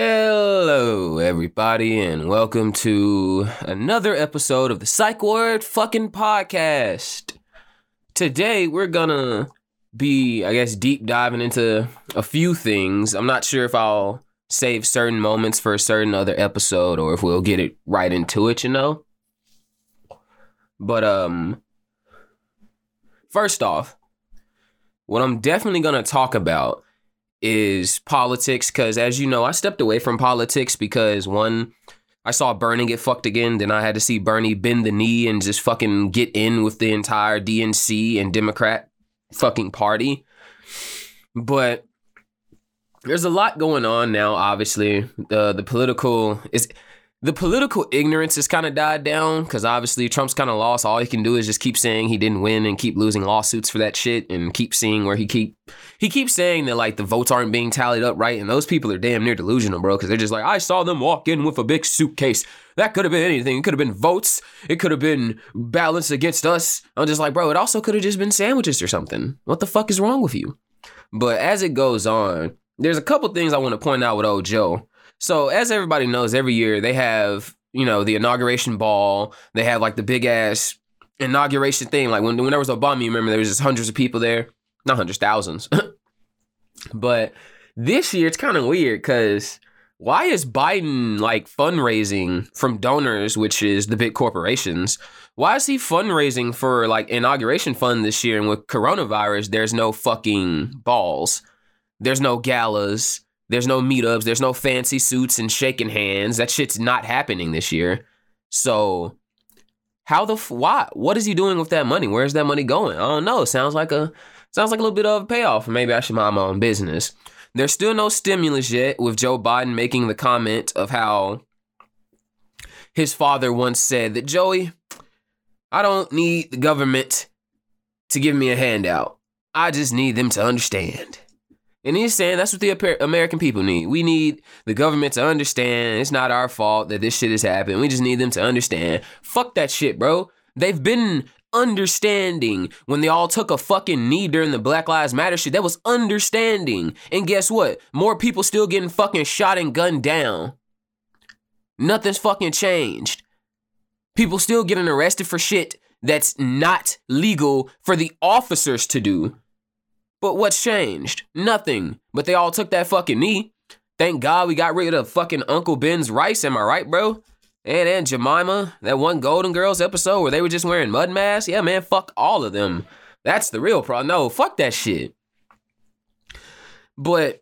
Hello, everybody, and welcome to another episode of the Psych Ward fucking podcast. Today, we're gonna be, I guess, deep diving into a few things. I'm not sure if I'll save certain moments for a certain other episode or if we'll get it right into it, you know? But, um, first off, what I'm definitely gonna talk about is politics because as you know i stepped away from politics because one i saw bernie get fucked again then i had to see bernie bend the knee and just fucking get in with the entire dnc and democrat fucking party. But there's a lot going on now obviously. Uh, the political is the political ignorance has kind of died down because obviously Trump's kind of lost. All he can do is just keep saying he didn't win and keep losing lawsuits for that shit and keep seeing where he keep he keeps saying that like the votes aren't being tallied up right and those people are damn near delusional, bro. Because they're just like I saw them walk in with a big suitcase. That could have been anything. It could have been votes. It could have been balance against us. I'm just like, bro. It also could have just been sandwiches or something. What the fuck is wrong with you? But as it goes on, there's a couple things I want to point out with old Joe. So as everybody knows, every year they have you know the inauguration ball. They have like the big ass inauguration thing. Like when when there was Obama, you remember there was just hundreds of people there, not hundreds, thousands. but this year it's kind of weird because why is Biden like fundraising from donors, which is the big corporations? Why is he fundraising for like inauguration fund this year? And with coronavirus, there's no fucking balls. There's no galas. There's no meetups. There's no fancy suits and shaking hands. That shit's not happening this year. So, how the f- why? What is he doing with that money? Where's that money going? I don't know. Sounds like a sounds like a little bit of a payoff. Maybe I should mind my own business. There's still no stimulus yet, with Joe Biden making the comment of how his father once said that Joey, I don't need the government to give me a handout. I just need them to understand. And he's saying that's what the American people need. We need the government to understand it's not our fault that this shit has happened. We just need them to understand. Fuck that shit, bro. They've been understanding when they all took a fucking knee during the Black Lives Matter shit. That was understanding. And guess what? More people still getting fucking shot and gunned down. Nothing's fucking changed. People still getting arrested for shit that's not legal for the officers to do. But what's changed? Nothing. But they all took that fucking knee. Thank God we got rid of fucking Uncle Ben's rice, am I right, bro? And Aunt Jemima, that one Golden Girls episode where they were just wearing mud masks. Yeah, man, fuck all of them. That's the real problem. No, fuck that shit. But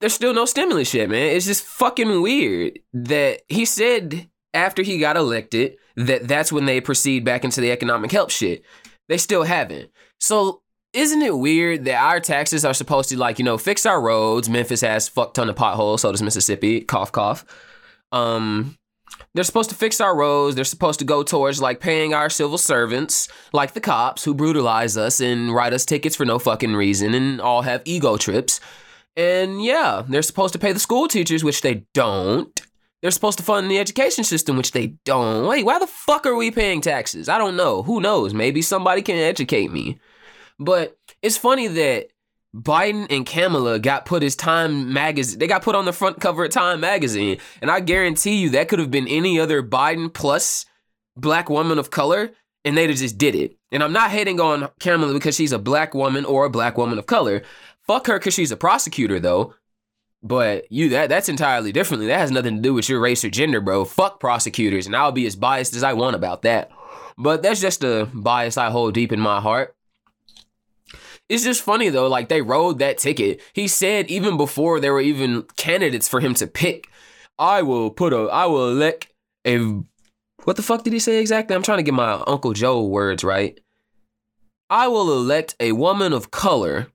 there's still no stimulus yet, man. It's just fucking weird that he said after he got elected that that's when they proceed back into the economic help shit. They still haven't. So isn't it weird that our taxes are supposed to like you know fix our roads? Memphis has fuck ton of potholes, so does Mississippi. Cough cough. Um, they're supposed to fix our roads. They're supposed to go towards like paying our civil servants, like the cops who brutalize us and write us tickets for no fucking reason and all have ego trips. And yeah, they're supposed to pay the school teachers, which they don't. They're supposed to fund the education system, which they don't. Wait, why the fuck are we paying taxes? I don't know. Who knows? Maybe somebody can educate me. But it's funny that Biden and Kamala got put as Time magazine. They got put on the front cover of Time magazine, and I guarantee you that could have been any other Biden plus black woman of color, and they'd have just did it. And I'm not hating on Kamala because she's a black woman or a black woman of color. Fuck her because she's a prosecutor, though. But you that that's entirely differently. That has nothing to do with your race or gender, bro. Fuck prosecutors, and I'll be as biased as I want about that. But that's just a bias I hold deep in my heart. It's just funny though, like they rode that ticket. He said even before there were even candidates for him to pick, I will put a, I will elect a, what the fuck did he say exactly? I'm trying to get my Uncle Joe words right. I will elect a woman of color.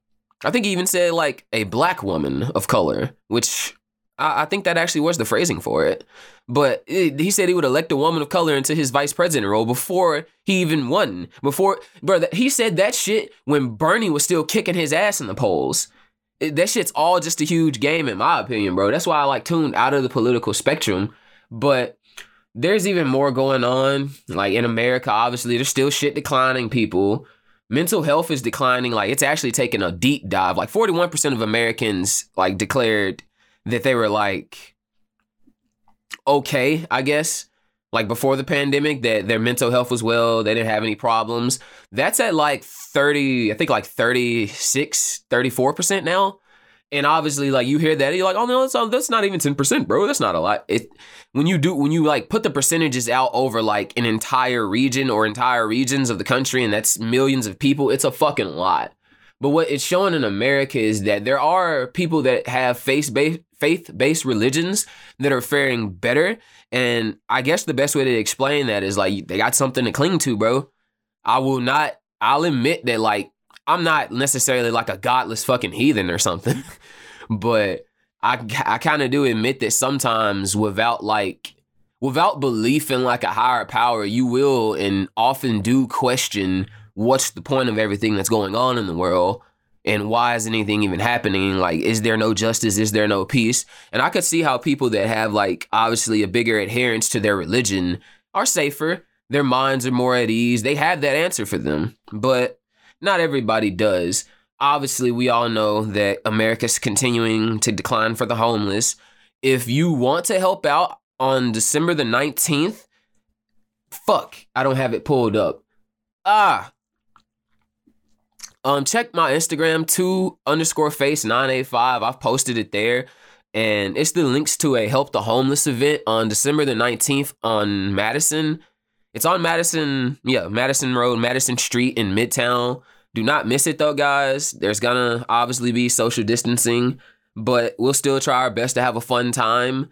I think he even said like a black woman of color, which I, I think that actually was the phrasing for it. But it, he said he would elect a woman of color into his vice president role before he even won. Before, bro, he said that shit when Bernie was still kicking his ass in the polls. It, that shit's all just a huge game, in my opinion, bro. That's why I like tuned out of the political spectrum. But there's even more going on. Like in America, obviously, there's still shit declining, people. Mental health is declining. Like it's actually taking a deep dive. Like 41% of Americans like declared that they were like okay, I guess. Like before the pandemic, that their mental health was well, they didn't have any problems. That's at like 30, I think like 36, 34% now. And obviously, like you hear that, you're like, oh no, that's, uh, that's not even 10%, bro. That's not a lot. It when you do when you like put the percentages out over like an entire region or entire regions of the country, and that's millions of people, it's a fucking lot. But what it's showing in America is that there are people that have faith based faith based religions that are faring better. And I guess the best way to explain that is like they got something to cling to, bro. I will not. I'll admit that like I'm not necessarily like a godless fucking heathen or something, but I I kind of do admit that sometimes without like without belief in like a higher power, you will and often do question what's the point of everything that's going on in the world and why is anything even happening? Like is there no justice? Is there no peace? And i could see how people that have like obviously a bigger adherence to their religion are safer. Their minds are more at ease. They have that answer for them. But not everybody does. Obviously we all know that america's continuing to decline for the homeless. If you want to help out on december the 19th fuck i don't have it pulled up. Ah um, check my Instagram, two underscore face 985. I've posted it there. And it's the links to a Help the Homeless event on December the 19th on Madison. It's on Madison, yeah, Madison Road, Madison Street in Midtown. Do not miss it though, guys. There's gonna obviously be social distancing, but we'll still try our best to have a fun time.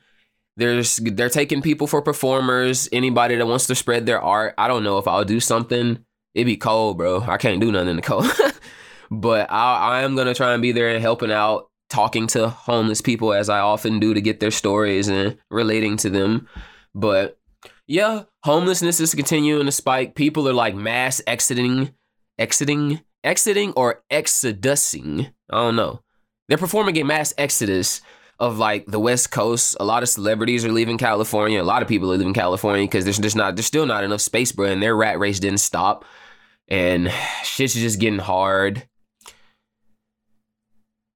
There's they're taking people for performers, anybody that wants to spread their art. I don't know if I'll do something. It'd be cold, bro. I can't do nothing in the cold. but I, I am gonna try and be there and helping out, talking to homeless people as I often do to get their stories and relating to them. But yeah, homelessness is continuing to spike. People are like mass exiting, exiting, exiting, or exodusing. I don't know. They're performing a mass exodus of like the West Coast. A lot of celebrities are leaving California. A lot of people are leaving California because there's just not there's still not enough space, bro. And their rat race didn't stop, and shit's just getting hard.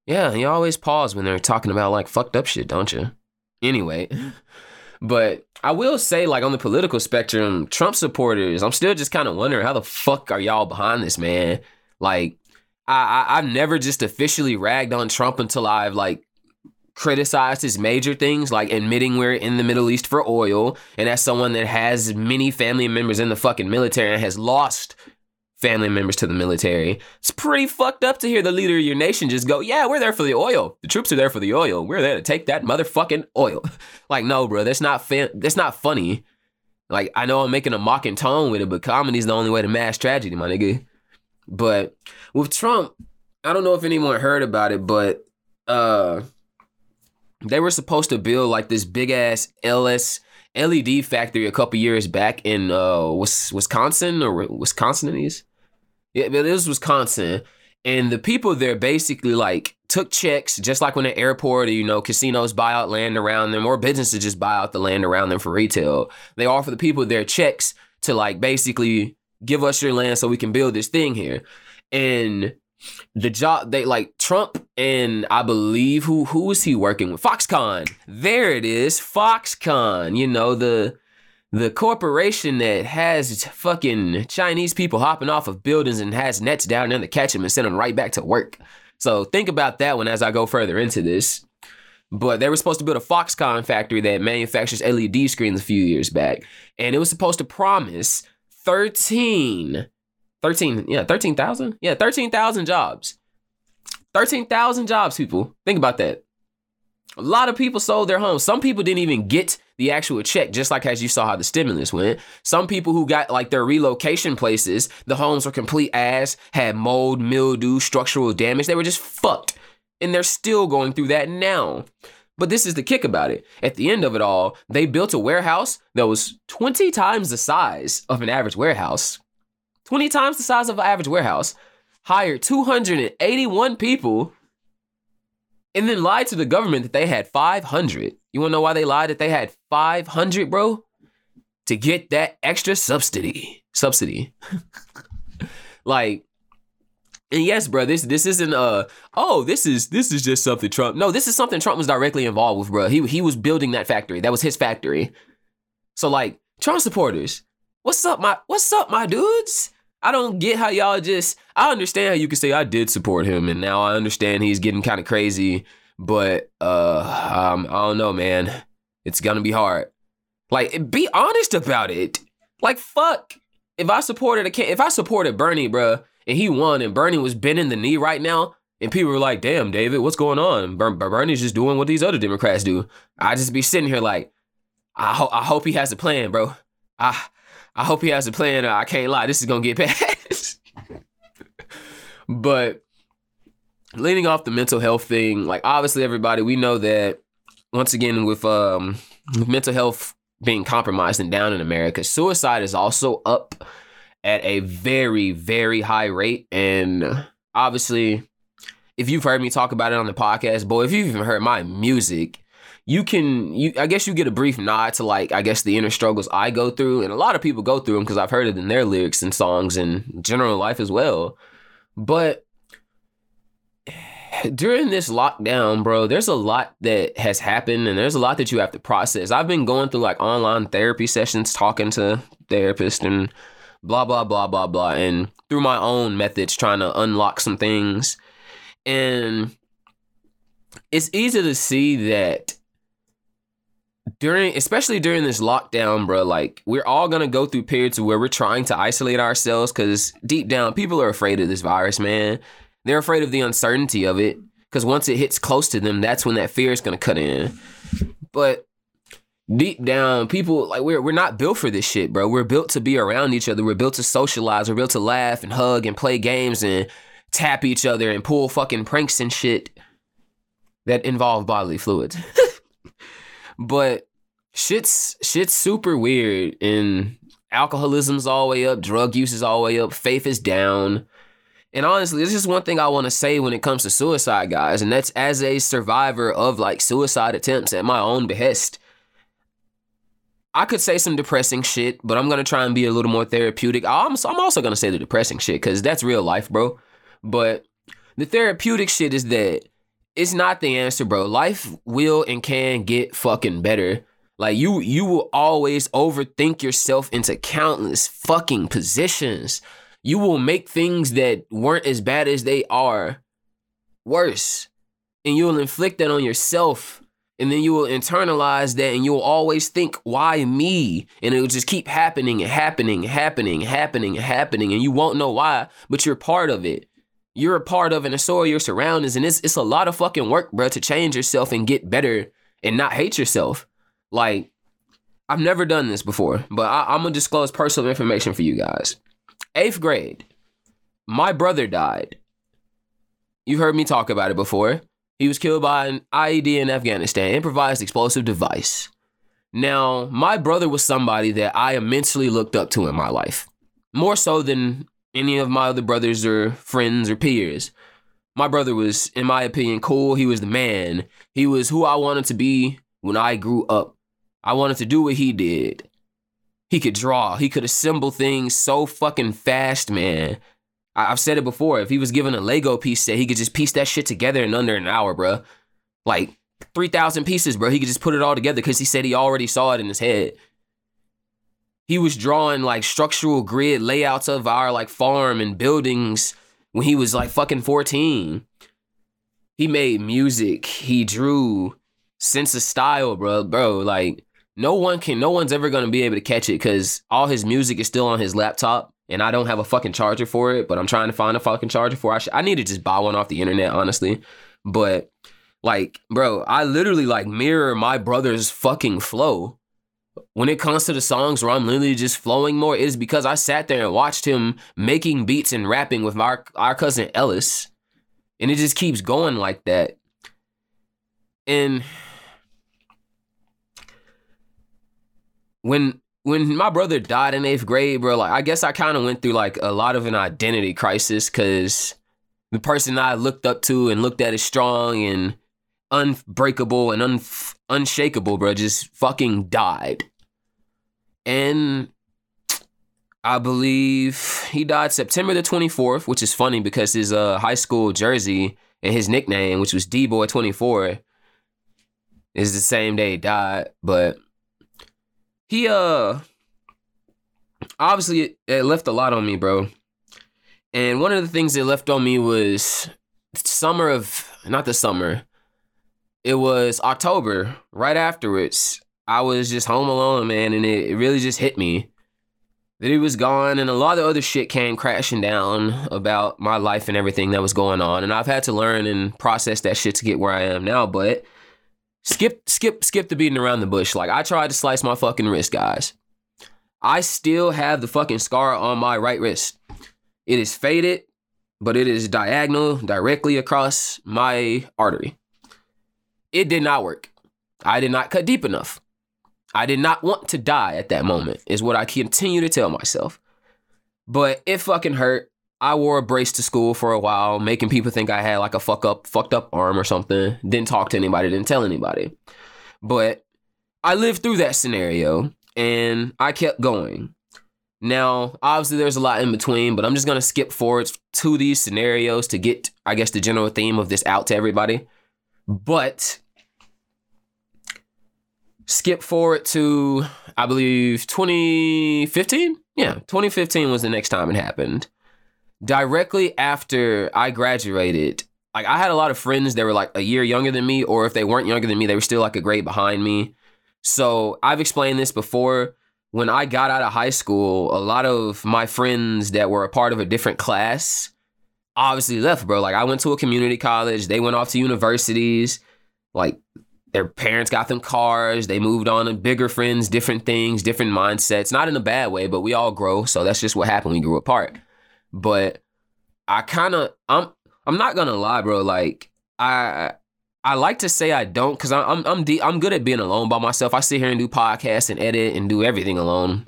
Yeah, you always pause when they're talking about like fucked up shit, don't you? Anyway, but I will say, like on the political spectrum, Trump supporters, I'm still just kind of wondering how the fuck are y'all behind this man? Like, I, I I've never just officially ragged on Trump until I've like criticized his major things like admitting we're in the Middle East for oil, and as someone that has many family members in the fucking military and has lost family members to the military. It's pretty fucked up to hear the leader of your nation just go, "Yeah, we're there for the oil. The troops are there for the oil. We're there to take that motherfucking oil." like, no, bro, that's not fa- that's not funny. Like, I know I'm making a mocking tone with it, but comedy's the only way to mask tragedy, my nigga. But with Trump, I don't know if anyone heard about it, but uh they were supposed to build like this big ass LS LED factory a couple years back in uh Wisconsin or Wisconsin it is. Yeah, but it was Wisconsin. And the people there basically like took checks, just like when the airport or, you know, casinos buy out land around them or businesses just buy out the land around them for retail. They offer the people their checks to like basically give us your land so we can build this thing here. And the job they like Trump and I believe who who is he working with? Foxconn. There it is, Foxconn. You know the the corporation that has fucking Chinese people hopping off of buildings and has nets down there to catch them and send them right back to work. So think about that one as I go further into this. But they were supposed to build a Foxconn factory that manufactures LED screens a few years back, and it was supposed to promise 13 13, yeah, 13,000? Yeah, 13,000 jobs. 13,000 jobs, people. Think about that. A lot of people sold their homes. Some people didn't even get the actual check, just like as you saw how the stimulus went. Some people who got like their relocation places, the homes were complete ass, had mold, mildew, structural damage. They were just fucked. And they're still going through that now. But this is the kick about it. At the end of it all, they built a warehouse that was 20 times the size of an average warehouse. 20 times the size of an average warehouse, hired 281 people, and then lied to the government that they had 500. You wanna know why they lied that they had 500, bro? To get that extra subsidy. Subsidy. like, And yes, bro, this this isn't uh oh this is this is just something Trump. No, this is something Trump was directly involved with, bro. He he was building that factory. That was his factory. So like Trump supporters, what's up, my what's up, my dudes? I don't get how y'all just. I understand how you can say I did support him, and now I understand he's getting kind of crazy. But uh, um, I don't know, man. It's gonna be hard. Like, be honest about it. Like, fuck. If I supported a if I supported Bernie, bro, and he won, and Bernie was bending the knee right now, and people were like, "Damn, David, what's going on?" Bernie's just doing what these other Democrats do. I just be sitting here like, I, ho- I hope he has a plan, bro. I I hope he has a plan. I can't lie, this is gonna get passed. but leaning off the mental health thing, like obviously everybody, we know that once again with um with mental health being compromised and down in America, suicide is also up at a very, very high rate. And obviously, if you've heard me talk about it on the podcast, boy, if you've even heard my music, you can you I guess you get a brief nod to like I guess the inner struggles I go through and a lot of people go through them because I've heard it in their lyrics and songs and general life as well. But during this lockdown, bro, there's a lot that has happened and there's a lot that you have to process. I've been going through like online therapy sessions, talking to therapists and blah blah blah blah blah and through my own methods trying to unlock some things. And it's easy to see that during especially during this lockdown bro like we're all gonna go through periods where we're trying to isolate ourselves because deep down people are afraid of this virus man. They're afraid of the uncertainty of it because once it hits close to them that's when that fear is gonna cut in. But deep down people like we're, we're not built for this shit bro we're built to be around each other. We're built to socialize. We're built to laugh and hug and play games and tap each other and pull fucking pranks and shit that involve bodily fluids But shit's shit's super weird and alcoholism's all the way up, drug use is all the way up, faith is down. And honestly, this is one thing I want to say when it comes to suicide, guys, and that's as a survivor of like suicide attempts at my own behest. I could say some depressing shit, but I'm gonna try and be a little more therapeutic. I'm, I'm also gonna say the depressing shit because that's real life, bro. But the therapeutic shit is that it's not the answer, bro. Life will and can get fucking better. Like you you will always overthink yourself into countless fucking positions. You will make things that weren't as bad as they are worse. And you'll inflict that on yourself. And then you will internalize that and you'll always think, why me? And it will just keep happening and happening happening happening happening. And you won't know why, but you're part of it you're a part of and so are your surroundings. And it's it's a lot of fucking work, bro, to change yourself and get better and not hate yourself. Like, I've never done this before, but I, am gonna disclose personal information for you guys. Eighth grade, my brother died. You heard me talk about it before. He was killed by an IED in Afghanistan, improvised explosive device. Now, my brother was somebody that I immensely looked up to in my life, more so than any of my other brothers or friends or peers. My brother was, in my opinion, cool. He was the man. He was who I wanted to be when I grew up. I wanted to do what he did. He could draw. He could assemble things so fucking fast, man. I- have said it before. If he was given a Lego piece set, he could just piece that shit together in under an hour, bro. Like 3,000 pieces, bro. He could just put it all together because he said he already saw it in his head he was drawing like structural grid layouts of our like farm and buildings when he was like fucking 14. He made music, he drew sense of style, bro. Bro, like no one can no one's ever gonna be able to catch it because all his music is still on his laptop and I don't have a fucking charger for it, but I'm trying to find a fucking charger for it. I, sh- I need to just buy one off the internet, honestly. But like, bro, I literally like mirror my brother's fucking flow when it comes to the songs where I'm literally just flowing more, it is because I sat there and watched him making beats and rapping with our our cousin Ellis. And it just keeps going like that. And when when my brother died in eighth grade, bro, like I guess I kind of went through like a lot of an identity crisis because the person I looked up to and looked at as strong and unbreakable and un- unshakable, bro, just fucking died. And I believe he died September the 24th, which is funny because his uh, high school jersey and his nickname, which was D Boy 24, is the same day he died. But he uh obviously it, left a lot on me, bro. And one of the things it left on me was summer of not the summer. It was October, right afterwards. I was just home alone, man, and it, it really just hit me that he was gone and a lot of other shit came crashing down about my life and everything that was going on and i've had to learn and process that shit to get where i am now but skip skip skip the beating around the bush. Like i tried to slice my fucking wrist guys. I still have the fucking scar on my right wrist. It is faded but it is diagonal directly across my artery it did not work i did not cut deep enough I did not want to die at that moment, is what I continue to tell myself. But it fucking hurt. I wore a brace to school for a while, making people think I had like a fuck up, fucked up arm or something. Didn't talk to anybody, didn't tell anybody. But I lived through that scenario and I kept going. Now, obviously, there's a lot in between, but I'm just gonna skip forward to these scenarios to get, I guess, the general theme of this out to everybody. But skip forward to I believe 2015. Yeah, 2015 was the next time it happened. Directly after I graduated, like I had a lot of friends that were like a year younger than me, or if they weren't younger than me, they were still like a grade behind me. So I've explained this before. When I got out of high school, a lot of my friends that were a part of a different class obviously left, bro. Like I went to a community college, they went off to universities. Like their parents got them cars. They moved on to bigger friends, different things, different mindsets. Not in a bad way, but we all grow. So that's just what happened. We grew apart. But I kind of, I'm, I'm not gonna lie, bro. Like I, I like to say I don't, cause I'm, I'm, de- I'm good at being alone by myself. I sit here and do podcasts and edit and do everything alone.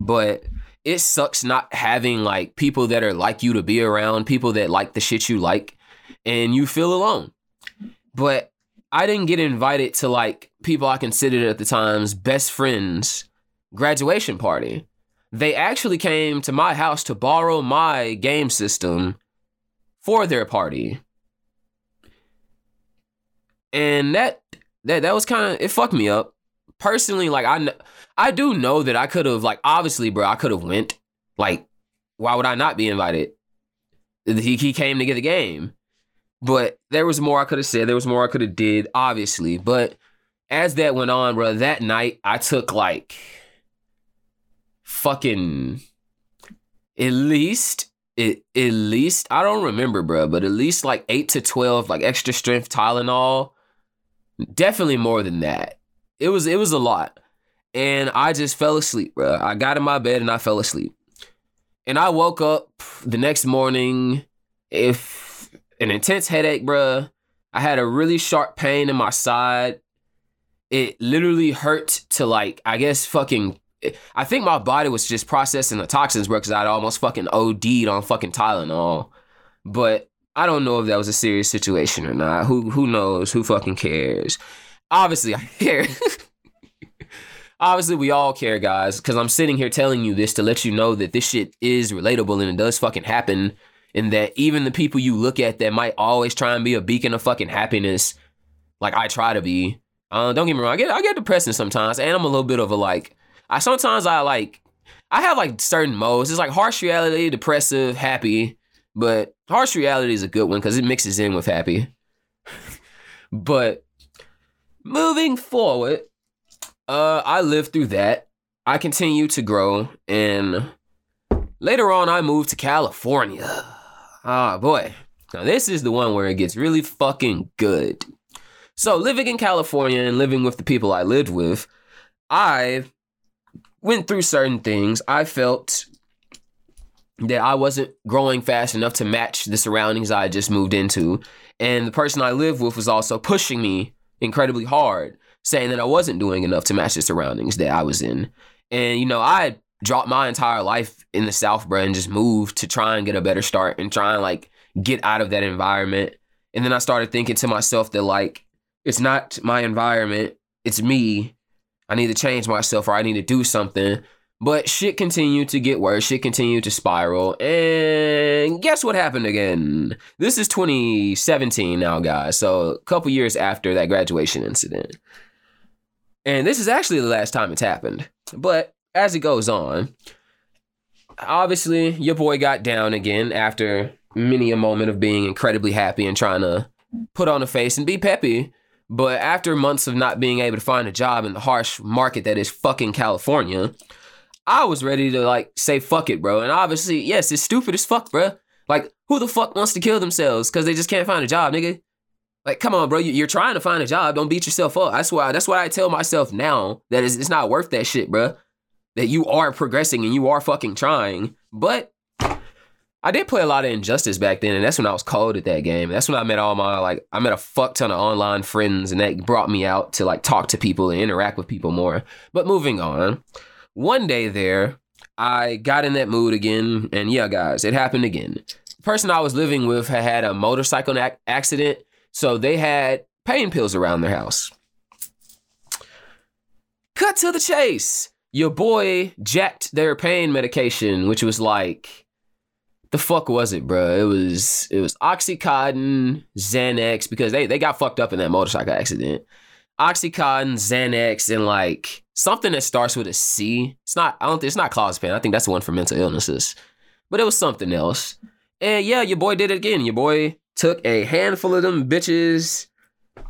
But it sucks not having like people that are like you to be around, people that like the shit you like, and you feel alone. But I didn't get invited to like people I considered at the time's best friends graduation party. They actually came to my house to borrow my game system for their party. And that that that was kind of it fucked me up. Personally, like I I do know that I could have like obviously, bro, I could have went. Like why would I not be invited? He he came to get the game. But there was more I could have said. There was more I could have did, obviously. But as that went on, bro, that night I took like fucking at least it at least I don't remember, bro, but at least like eight to twelve like extra strength Tylenol. Definitely more than that. It was it was a lot. And I just fell asleep, bro. I got in my bed and I fell asleep. And I woke up the next morning. If an intense headache, bruh. I had a really sharp pain in my side. It literally hurt to like, I guess, fucking. I think my body was just processing the toxins, bro, because I'd almost fucking OD'd on fucking Tylenol. But I don't know if that was a serious situation or not. Who who knows? Who fucking cares? Obviously, I care. Obviously, we all care, guys, because I'm sitting here telling you this to let you know that this shit is relatable and it does fucking happen and that even the people you look at that might always try and be a beacon of fucking happiness, like I try to be. Uh, don't get me wrong, I get I get depressing sometimes, and I'm a little bit of a like. I sometimes I like I have like certain modes. It's like harsh reality, depressive, happy, but harsh reality is a good one because it mixes in with happy. but moving forward, uh, I lived through that. I continue to grow, and later on, I moved to California. Ah, boy. Now, this is the one where it gets really fucking good. So, living in California and living with the people I lived with, I went through certain things. I felt that I wasn't growing fast enough to match the surroundings I just moved into. And the person I lived with was also pushing me incredibly hard, saying that I wasn't doing enough to match the surroundings that I was in. And, you know, I dropped my entire life in the South, bro, and just moved to try and get a better start and try and like get out of that environment. And then I started thinking to myself that like it's not my environment, it's me. I need to change myself or I need to do something. But shit continued to get worse. Shit continued to spiral. And guess what happened again? This is 2017 now, guys. So a couple years after that graduation incident. And this is actually the last time it's happened. But as it goes on, obviously your boy got down again after many a moment of being incredibly happy and trying to put on a face and be peppy. But after months of not being able to find a job in the harsh market that is fucking California, I was ready to like say fuck it, bro. And obviously, yes, it's stupid as fuck, bro. Like, who the fuck wants to kill themselves because they just can't find a job, nigga? Like, come on, bro. You're trying to find a job. Don't beat yourself up. That's why. That's why I tell myself now that it's, not worth that shit, bro. That you are progressing and you are fucking trying. But I did play a lot of Injustice back then, and that's when I was cold at that game. That's when I met all my like I met a fuck ton of online friends, and that brought me out to like talk to people and interact with people more. But moving on one day there, I got in that mood again, and yeah, guys, it happened again. The person I was living with had had a motorcycle accident, so they had pain pills around their house. Cut to the chase. Your boy jacked their pain medication, which was like, the fuck was it, bro? It was it was Oxycontin, Xanax, because they they got fucked up in that motorcycle accident. Oxycontin, Xanax, and like something that starts with a C. It's not. I don't. think It's not clozapam. I think that's the one for mental illnesses. But it was something else. And yeah, your boy did it again. Your boy took a handful of them bitches,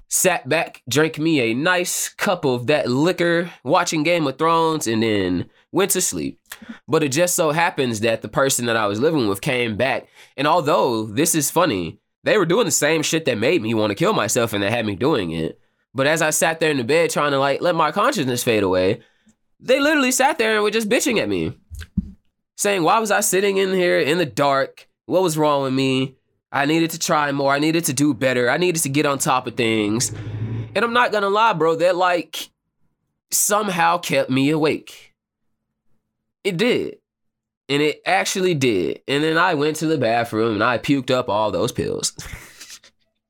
sat back, drank me a nice cup of that liquor, watching Game of Thrones, and then went to sleep. But it just so happens that the person that I was living with came back. And although this is funny, they were doing the same shit that made me want to kill myself and that had me doing it. But as I sat there in the bed trying to like let my consciousness fade away, they literally sat there and were just bitching at me. Saying, why was I sitting in here in the dark? What was wrong with me? I needed to try more. I needed to do better. I needed to get on top of things. And I'm not gonna lie, bro, that like somehow kept me awake. It did. And it actually did. And then I went to the bathroom and I puked up all those pills.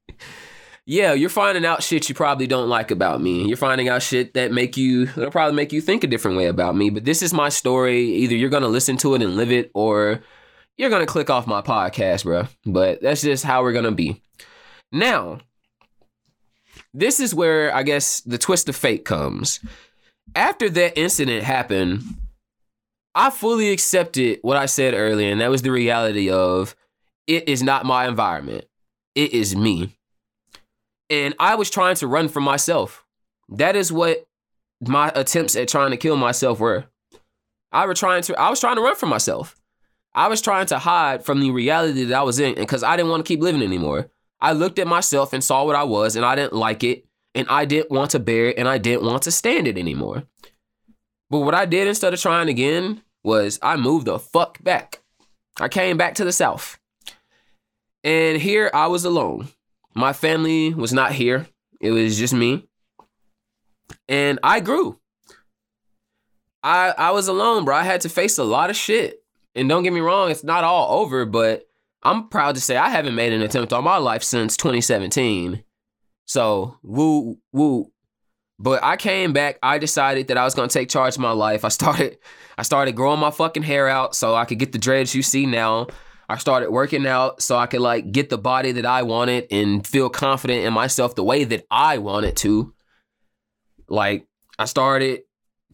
yeah, you're finding out shit you probably don't like about me. You're finding out shit that make you that'll probably make you think a different way about me. But this is my story. Either you're gonna listen to it and live it, or you're gonna click off my podcast, bro. But that's just how we're gonna be. Now, this is where I guess the twist of fate comes. After that incident happened, I fully accepted what I said earlier, and that was the reality of it is not my environment. It is me and I was trying to run from myself. That is what my attempts at trying to kill myself were. I was trying to I was trying to run from myself. I was trying to hide from the reality that I was in because I didn't want to keep living anymore. I looked at myself and saw what I was and I didn't like it and I didn't want to bear it and I didn't want to stand it anymore. But what I did instead of trying again was I moved the fuck back. I came back to the south. And here I was alone. My family was not here. It was just me. And I grew. I I was alone, bro. I had to face a lot of shit. And don't get me wrong, it's not all over, but I'm proud to say I haven't made an attempt on my life since 2017. So, woo woo. But I came back. I decided that I was gonna take charge of my life. I started I started growing my fucking hair out so I could get the dreads you see now. I started working out so I could like get the body that I wanted and feel confident in myself the way that I wanted to. Like I started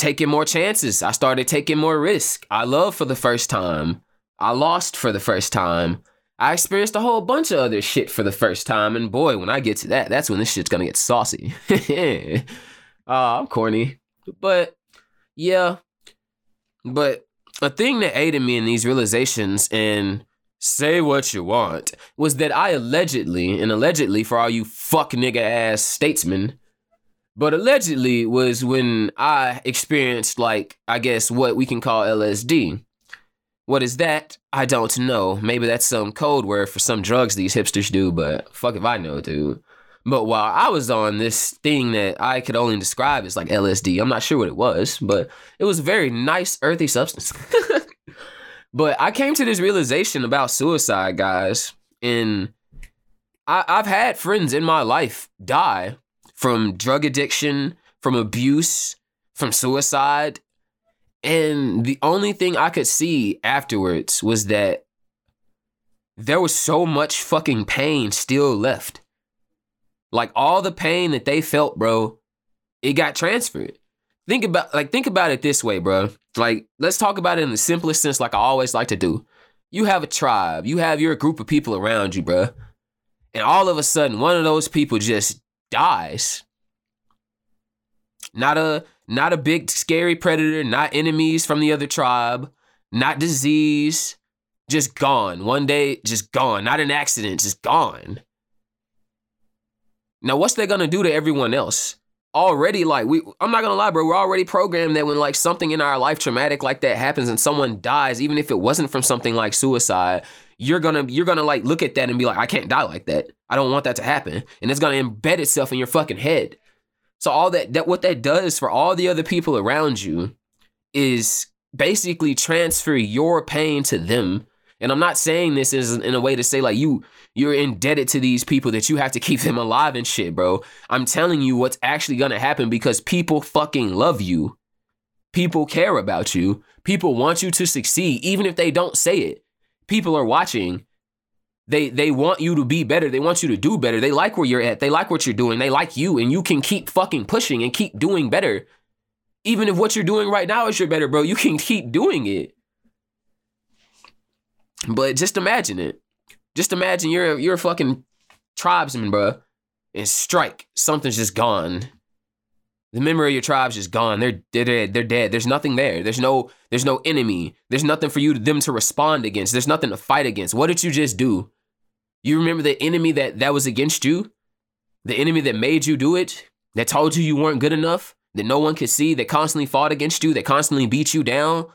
taking more chances. I started taking more risk. I loved for the first time. I lost for the first time. I experienced a whole bunch of other shit for the first time. And boy, when I get to that, that's when this shit's gonna get saucy. uh, I'm corny. But yeah. But a thing that aided me in these realizations and say what you want, was that I allegedly, and allegedly for all you fuck nigga ass statesmen, but allegedly was when I experienced, like, I guess what we can call LSD. What is that? I don't know. Maybe that's some code word for some drugs these hipsters do, but fuck if I know, dude. But while I was on this thing that I could only describe as like LSD, I'm not sure what it was, but it was a very nice, earthy substance. But I came to this realization about suicide, guys, and I, I've had friends in my life die from drug addiction, from abuse, from suicide. And the only thing I could see afterwards was that there was so much fucking pain still left. Like all the pain that they felt, bro, it got transferred. Think about like think about it this way, bro. Like let's talk about it in the simplest sense like I always like to do. You have a tribe, you have your group of people around you, bro. And all of a sudden one of those people just dies. Not a not a big scary predator, not enemies from the other tribe, not disease, just gone. One day, just gone. Not an accident, just gone. Now, what's they gonna do to everyone else? Already, like we, I'm not gonna lie, bro. We're already programmed that when like something in our life traumatic like that happens and someone dies, even if it wasn't from something like suicide, you're gonna you're gonna like look at that and be like, I can't die like that. I don't want that to happen, and it's gonna embed itself in your fucking head. So all that that what that does for all the other people around you is basically transfer your pain to them. And I'm not saying this is in a way to say like you you're indebted to these people that you have to keep them alive and shit, bro. I'm telling you what's actually gonna happen because people fucking love you. People care about you. People want you to succeed, even if they don't say it. People are watching they they want you to be better. They want you to do better. They like where you're at. They like what you're doing. They like you and you can keep fucking pushing and keep doing better. Even if what you're doing right now is your better, bro, you can keep doing it. But just imagine it. Just imagine you're you're a fucking tribesman, bro, and strike. Something's just gone. The memory of your tribe's just gone. They're they're dead. They're dead. There's nothing there. There's no there's no enemy. There's nothing for you them to respond against. There's nothing to fight against. What did you just do? You remember the enemy that that was against you? The enemy that made you do it? That told you you weren't good enough? That no one could see? That constantly fought against you? That constantly beat you down?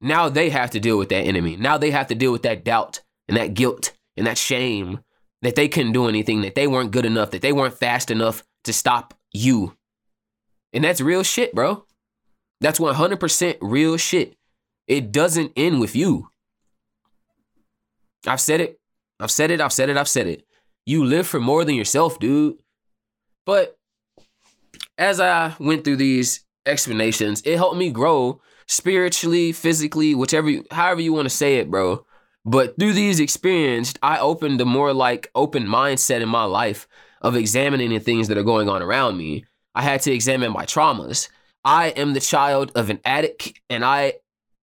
Now they have to deal with that enemy. Now they have to deal with that doubt and that guilt and that shame that they couldn't do anything, that they weren't good enough, that they weren't fast enough to stop you. And that's real shit, bro. That's 100% real shit. It doesn't end with you. I've said it I've said it, I've said it, I've said it. You live for more than yourself, dude. But as I went through these explanations, it helped me grow spiritually, physically, whichever, however you want to say it, bro. But through these experiences, I opened a more like open mindset in my life of examining the things that are going on around me. I had to examine my traumas. I am the child of an addict and I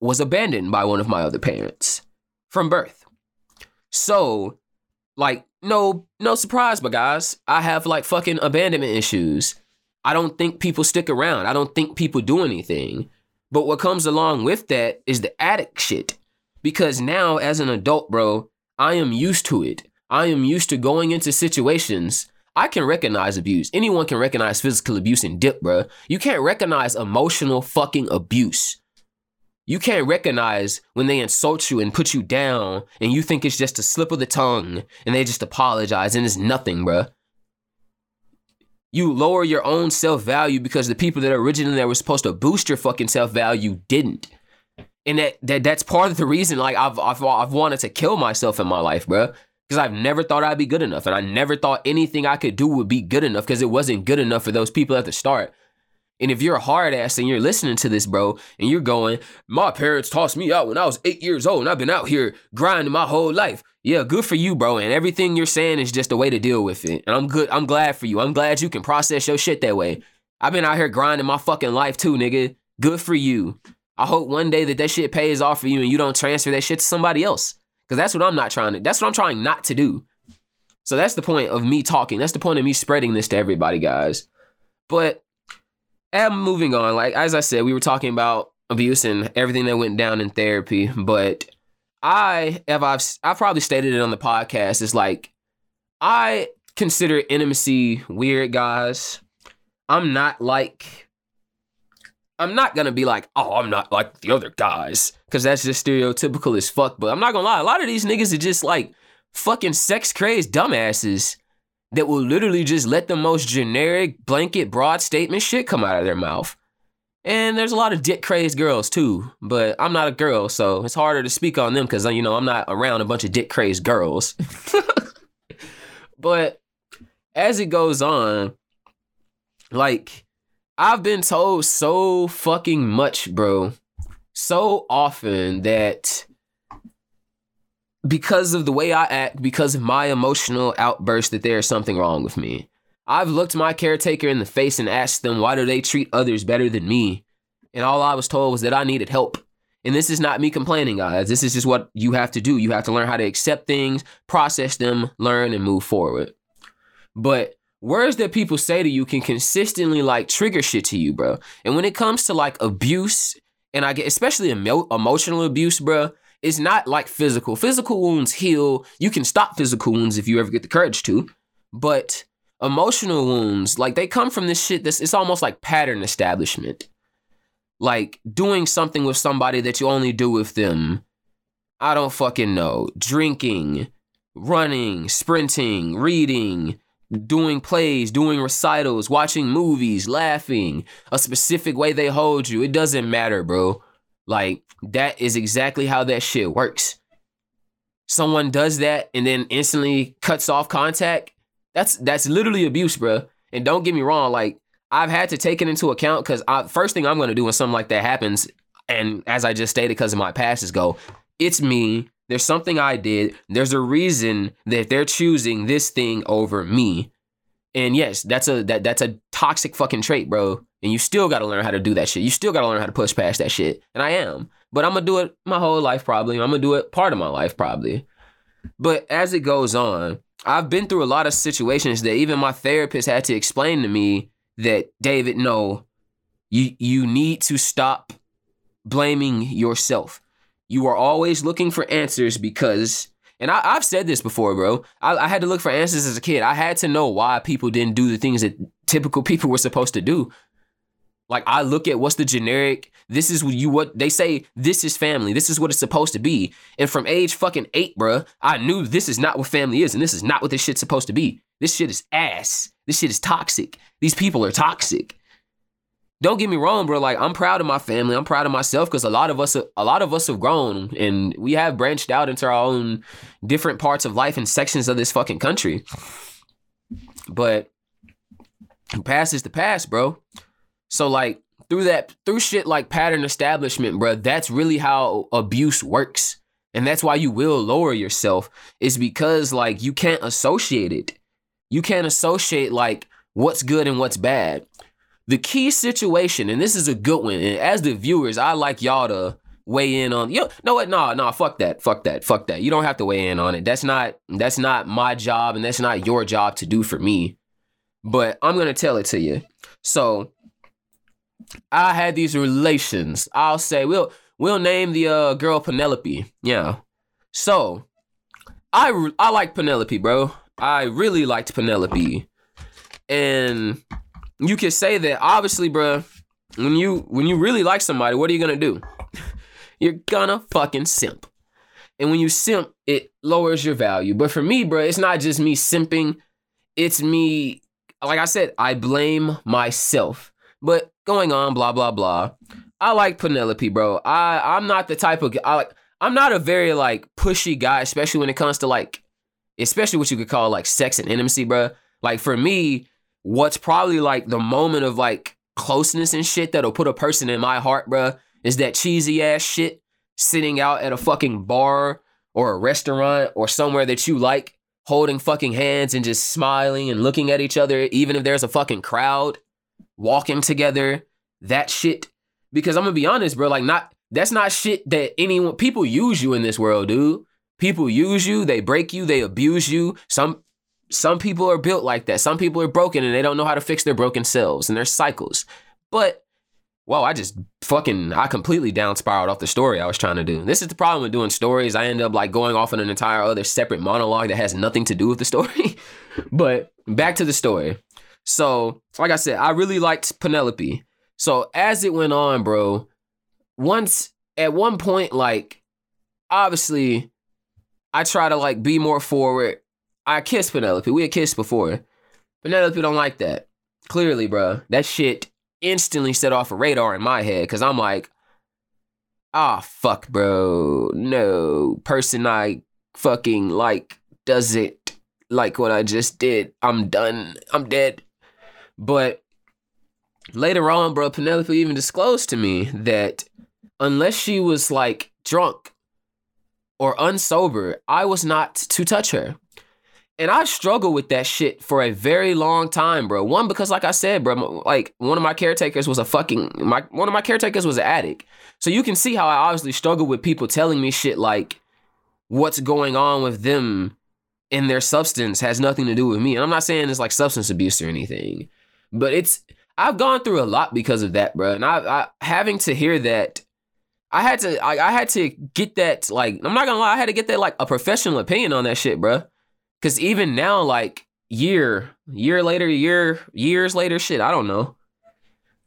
was abandoned by one of my other parents from birth. So, like, no, no surprise, but guys, I have like fucking abandonment issues. I don't think people stick around. I don't think people do anything. But what comes along with that is the addict shit. Because now, as an adult, bro, I am used to it. I am used to going into situations. I can recognize abuse. Anyone can recognize physical abuse and dip, bro. You can't recognize emotional fucking abuse. You can't recognize when they insult you and put you down and you think it's just a slip of the tongue and they just apologize and it's nothing, bruh. You lower your own self value because the people that originally that were supposed to boost your fucking self value didn't. And that, that that's part of the reason like I've, I've I've wanted to kill myself in my life, bruh. Because I've never thought I'd be good enough. And I never thought anything I could do would be good enough because it wasn't good enough for those people at the start. And if you're a hard ass and you're listening to this, bro, and you're going, my parents tossed me out when I was eight years old and I've been out here grinding my whole life. Yeah, good for you, bro. And everything you're saying is just a way to deal with it. And I'm good. I'm glad for you. I'm glad you can process your shit that way. I've been out here grinding my fucking life too, nigga. Good for you. I hope one day that that shit pays off for you and you don't transfer that shit to somebody else. Cause that's what I'm not trying to. That's what I'm trying not to do. So that's the point of me talking. That's the point of me spreading this to everybody, guys. But I'm moving on. Like as I said, we were talking about abuse and everything that went down in therapy, but I have I've I've probably stated it on the podcast. It's like I consider intimacy weird, guys. I'm not like I'm not gonna be like, oh, I'm not like the other guys, because that's just stereotypical as fuck. But I'm not gonna lie, a lot of these niggas are just like fucking sex crazed dumbasses that will literally just let the most generic, blanket, broad statement shit come out of their mouth. And there's a lot of dick crazed girls too, but I'm not a girl, so it's harder to speak on them because you know I'm not around a bunch of dick crazed girls. but as it goes on, like I've been told so fucking much, bro. So often that because of the way I act, because of my emotional outburst, that there is something wrong with me. I've looked my caretaker in the face and asked them why do they treat others better than me? And all I was told was that I needed help. And this is not me complaining, guys. This is just what you have to do. You have to learn how to accept things, process them, learn, and move forward. But words that people say to you can consistently like trigger shit to you, bro. And when it comes to like abuse, and I get especially emo- emotional abuse, bro, it's not like physical. Physical wounds heal. You can stop physical wounds if you ever get the courage to. But emotional wounds, like they come from this shit This it's almost like pattern establishment like doing something with somebody that you only do with them. I don't fucking know. Drinking, running, sprinting, reading, doing plays, doing recitals, watching movies, laughing, a specific way they hold you. It doesn't matter, bro. Like, that is exactly how that shit works. Someone does that and then instantly cuts off contact. That's that's literally abuse, bro. And don't get me wrong, like I've had to take it into account because first thing I'm to do when something like that happens, and as I just stated, because of my past, is go, it's me. There's something I did. There's a reason that they're choosing this thing over me. And yes, that's a that that's a toxic fucking trait, bro. And you still gotta learn how to do that shit. You still gotta learn how to push past that shit. And I am. But I'm gonna do it my whole life probably. I'm gonna do it part of my life probably. But as it goes on, I've been through a lot of situations that even my therapist had to explain to me that David, no, you you need to stop blaming yourself. You are always looking for answers because, and I, have said this before, bro. I, I had to look for answers as a kid. I had to know why people didn't do the things that typical people were supposed to do. Like I look at what's the generic. This is what you what they say. This is family. This is what it's supposed to be. And from age fucking eight, bro, I knew this is not what family is, and this is not what this shit's supposed to be. This shit is ass. This shit is toxic. These people are toxic. Don't get me wrong, bro. Like I'm proud of my family. I'm proud of myself because a lot of us, a lot of us have grown and we have branched out into our own different parts of life and sections of this fucking country. But past is the past, bro. So like through that, through shit like pattern establishment, bro. That's really how abuse works. And that's why you will lower yourself is because like you can't associate it. You can't associate like what's good and what's bad. The key situation, and this is a good one, and as the viewers, I like y'all to weigh in on you know what no no fuck that fuck that fuck that. You don't have to weigh in on it. That's not that's not my job and that's not your job to do for me. But i'm gonna tell it to you. So i had these relations. I'll say we'll we'll name the uh, girl penelope. Yeah. So i i like penelope bro. I really liked Penelope, and you could say that obviously, bro. When you when you really like somebody, what are you gonna do? You're gonna fucking simp. And when you simp, it lowers your value. But for me, bro, it's not just me simping. It's me, like I said, I blame myself. But going on, blah blah blah. I like Penelope, bro. I I'm not the type of I. I'm not a very like pushy guy, especially when it comes to like especially what you could call like sex and intimacy, bro. Like for me, what's probably like the moment of like closeness and shit that'll put a person in my heart, bro, is that cheesy ass shit sitting out at a fucking bar or a restaurant or somewhere that you like, holding fucking hands and just smiling and looking at each other, even if there's a fucking crowd, walking together, that shit. Because I'm gonna be honest, bro, like not that's not shit that anyone people use you in this world, dude. People use you, they break you, they abuse you. Some some people are built like that. Some people are broken and they don't know how to fix their broken selves and their cycles. But wow, I just fucking I completely down spiraled off the story I was trying to do. This is the problem with doing stories. I end up like going off on an entire other separate monologue that has nothing to do with the story. but back to the story. So, like I said, I really liked Penelope. So as it went on, bro, once at one point, like obviously I try to like be more forward. I kissed Penelope. We had kissed before. Penelope don't like that. Clearly, bro. That shit instantly set off a radar in my head because I'm like, ah, fuck, bro. No person I fucking like doesn't like what I just did. I'm done. I'm dead. But later on, bro, Penelope even disclosed to me that unless she was like drunk or unsober, I was not to touch her. And I struggled with that shit for a very long time, bro. One because, like I said, bro, like one of my caretakers was a fucking my one of my caretakers was an addict. So you can see how I obviously struggle with people telling me shit like what's going on with them in their substance has nothing to do with me. And I'm not saying it's like substance abuse or anything, but it's I've gone through a lot because of that, bro. And I, I having to hear that I had to I, I had to get that like I'm not gonna lie, I had to get that like a professional opinion on that shit, bro. Cause even now, like year, year later, year, years later, shit, I don't know.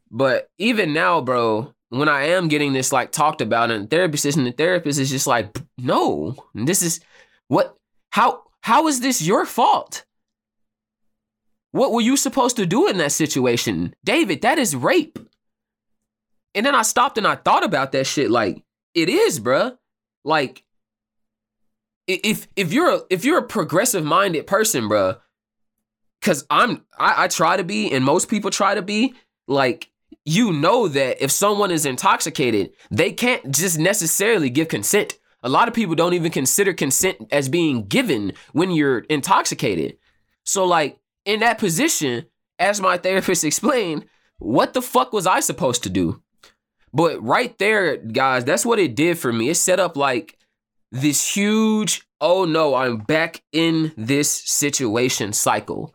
But even now, bro, when I am getting this like talked about in therapy session, the therapist is just like, no, this is what how how is this your fault? What were you supposed to do in that situation? David, that is rape. And then I stopped and I thought about that shit like, it is, bruh. Like, if if you're a, if you're a progressive minded person, bro, because I'm I, I try to be, and most people try to be, like you know that if someone is intoxicated, they can't just necessarily give consent. A lot of people don't even consider consent as being given when you're intoxicated. So, like, in that position, as my therapist explained, what the fuck was I supposed to do? But right there, guys, that's what it did for me. It set up like this huge, oh no, I'm back in this situation cycle.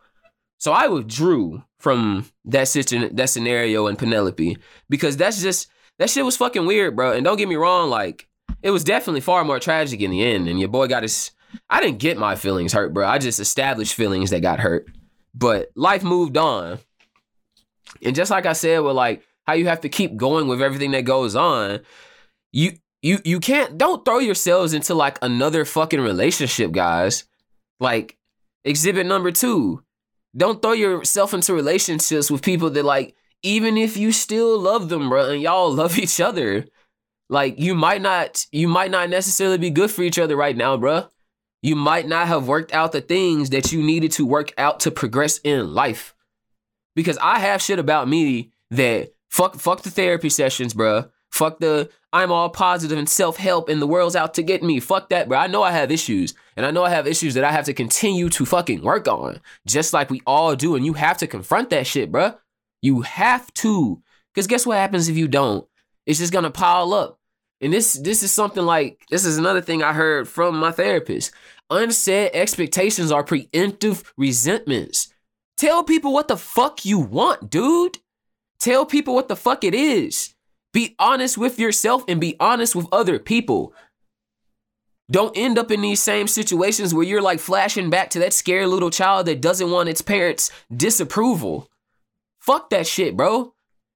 So I withdrew from that that scenario in Penelope because that's just that shit was fucking weird, bro. And don't get me wrong, like it was definitely far more tragic in the end. And your boy got his. I didn't get my feelings hurt, bro. I just established feelings that got hurt. But life moved on. And just like I said, with like how you have to keep going with everything that goes on, you you you can't don't throw yourselves into like another fucking relationship, guys. Like exhibit number 2. Don't throw yourself into relationships with people that like even if you still love them, bro, and y'all love each other, like you might not you might not necessarily be good for each other right now, bro. You might not have worked out the things that you needed to work out to progress in life. Because I have shit about me that fuck fuck the therapy sessions, bro. Fuck the I'm all positive and self help and the world's out to get me. Fuck that, bro. I know I have issues. And I know I have issues that I have to continue to fucking work on. Just like we all do. And you have to confront that shit, bro. You have to. Because guess what happens if you don't? It's just gonna pile up. And this this is something like this is another thing I heard from my therapist. Unsaid expectations are preemptive resentments. Tell people what the fuck you want, dude. Tell people what the fuck it is. Be honest with yourself and be honest with other people. Don't end up in these same situations where you're like flashing back to that scared little child that doesn't want its parents' disapproval. Fuck that shit, bro.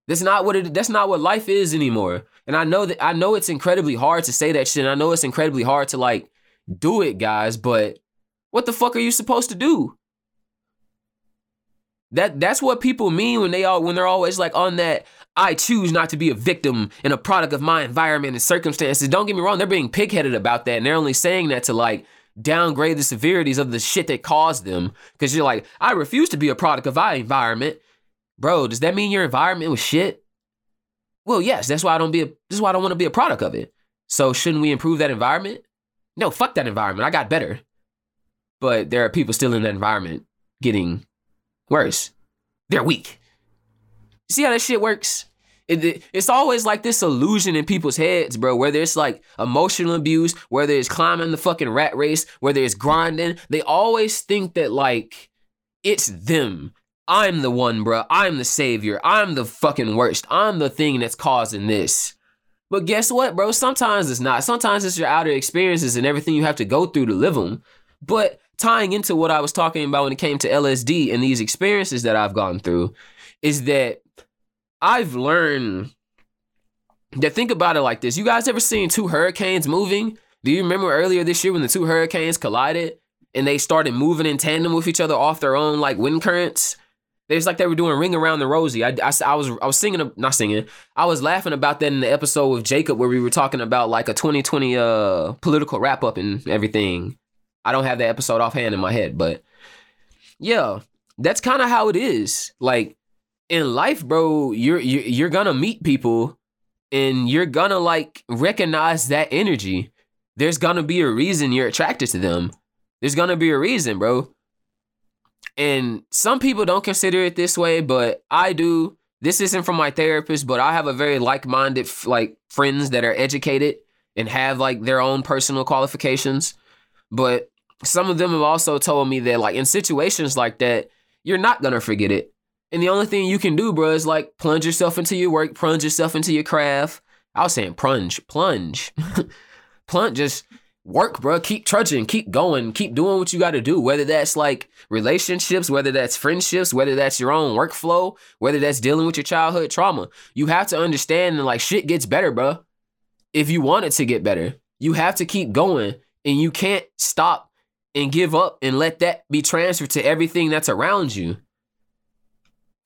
That's not what it that's not what life is anymore. And I know that I know it's incredibly hard to say that shit. And I know it's incredibly hard to like do it, guys, but what the fuck are you supposed to do? That that's what people mean when they all when they're always like on that I choose not to be a victim and a product of my environment and circumstances. Don't get me wrong, they're being pigheaded about that and they're only saying that to like downgrade the severities of the shit that caused them. Cause you're like, I refuse to be a product of my environment. Bro, does that mean your environment was shit? Well, yes, that's why I don't be a this is why I don't want to be a product of it. So shouldn't we improve that environment? No, fuck that environment. I got better. But there are people still in that environment getting worse. They're weak. See how that shit works? It, it, it's always like this illusion in people's heads, bro, whether it's like emotional abuse, whether it's climbing the fucking rat race, whether it's grinding. They always think that like it's them. I'm the one, bro. I'm the savior. I'm the fucking worst. I'm the thing that's causing this. But guess what, bro? Sometimes it's not. Sometimes it's your outer experiences and everything you have to go through to live them. But tying into what I was talking about when it came to LSD and these experiences that I've gone through is that I've learned that think about it like this. You guys ever seen two hurricanes moving? Do you remember earlier this year when the two hurricanes collided and they started moving in tandem with each other off their own like wind currents? It's like they were doing Ring Around the Rosie. I, I, I, was I was singing, not singing. I was laughing about that in the episode with Jacob where we were talking about like a 2020 uh political wrap up and everything. I don't have that episode offhand in my head, but yeah, that's kind of how it is. Like in life, bro, you're you're, you're gonna meet people and you're gonna like recognize that energy. There's gonna be a reason you're attracted to them. There's gonna be a reason, bro. And some people don't consider it this way, but I do. This isn't from my therapist, but I have a very like-minded like friends that are educated and have like their own personal qualifications. But some of them have also told me that like in situations like that, you're not gonna forget it. And the only thing you can do, bro, is like plunge yourself into your work, plunge yourself into your craft. I was saying plunge, plunge, plunge. Just work, bro. Keep trudging, keep going, keep doing what you got to do. Whether that's like relationships, whether that's friendships, whether that's your own workflow, whether that's dealing with your childhood trauma. You have to understand that like shit gets better, bro. If you want it to get better, you have to keep going, and you can't stop and give up and let that be transferred to everything that's around you.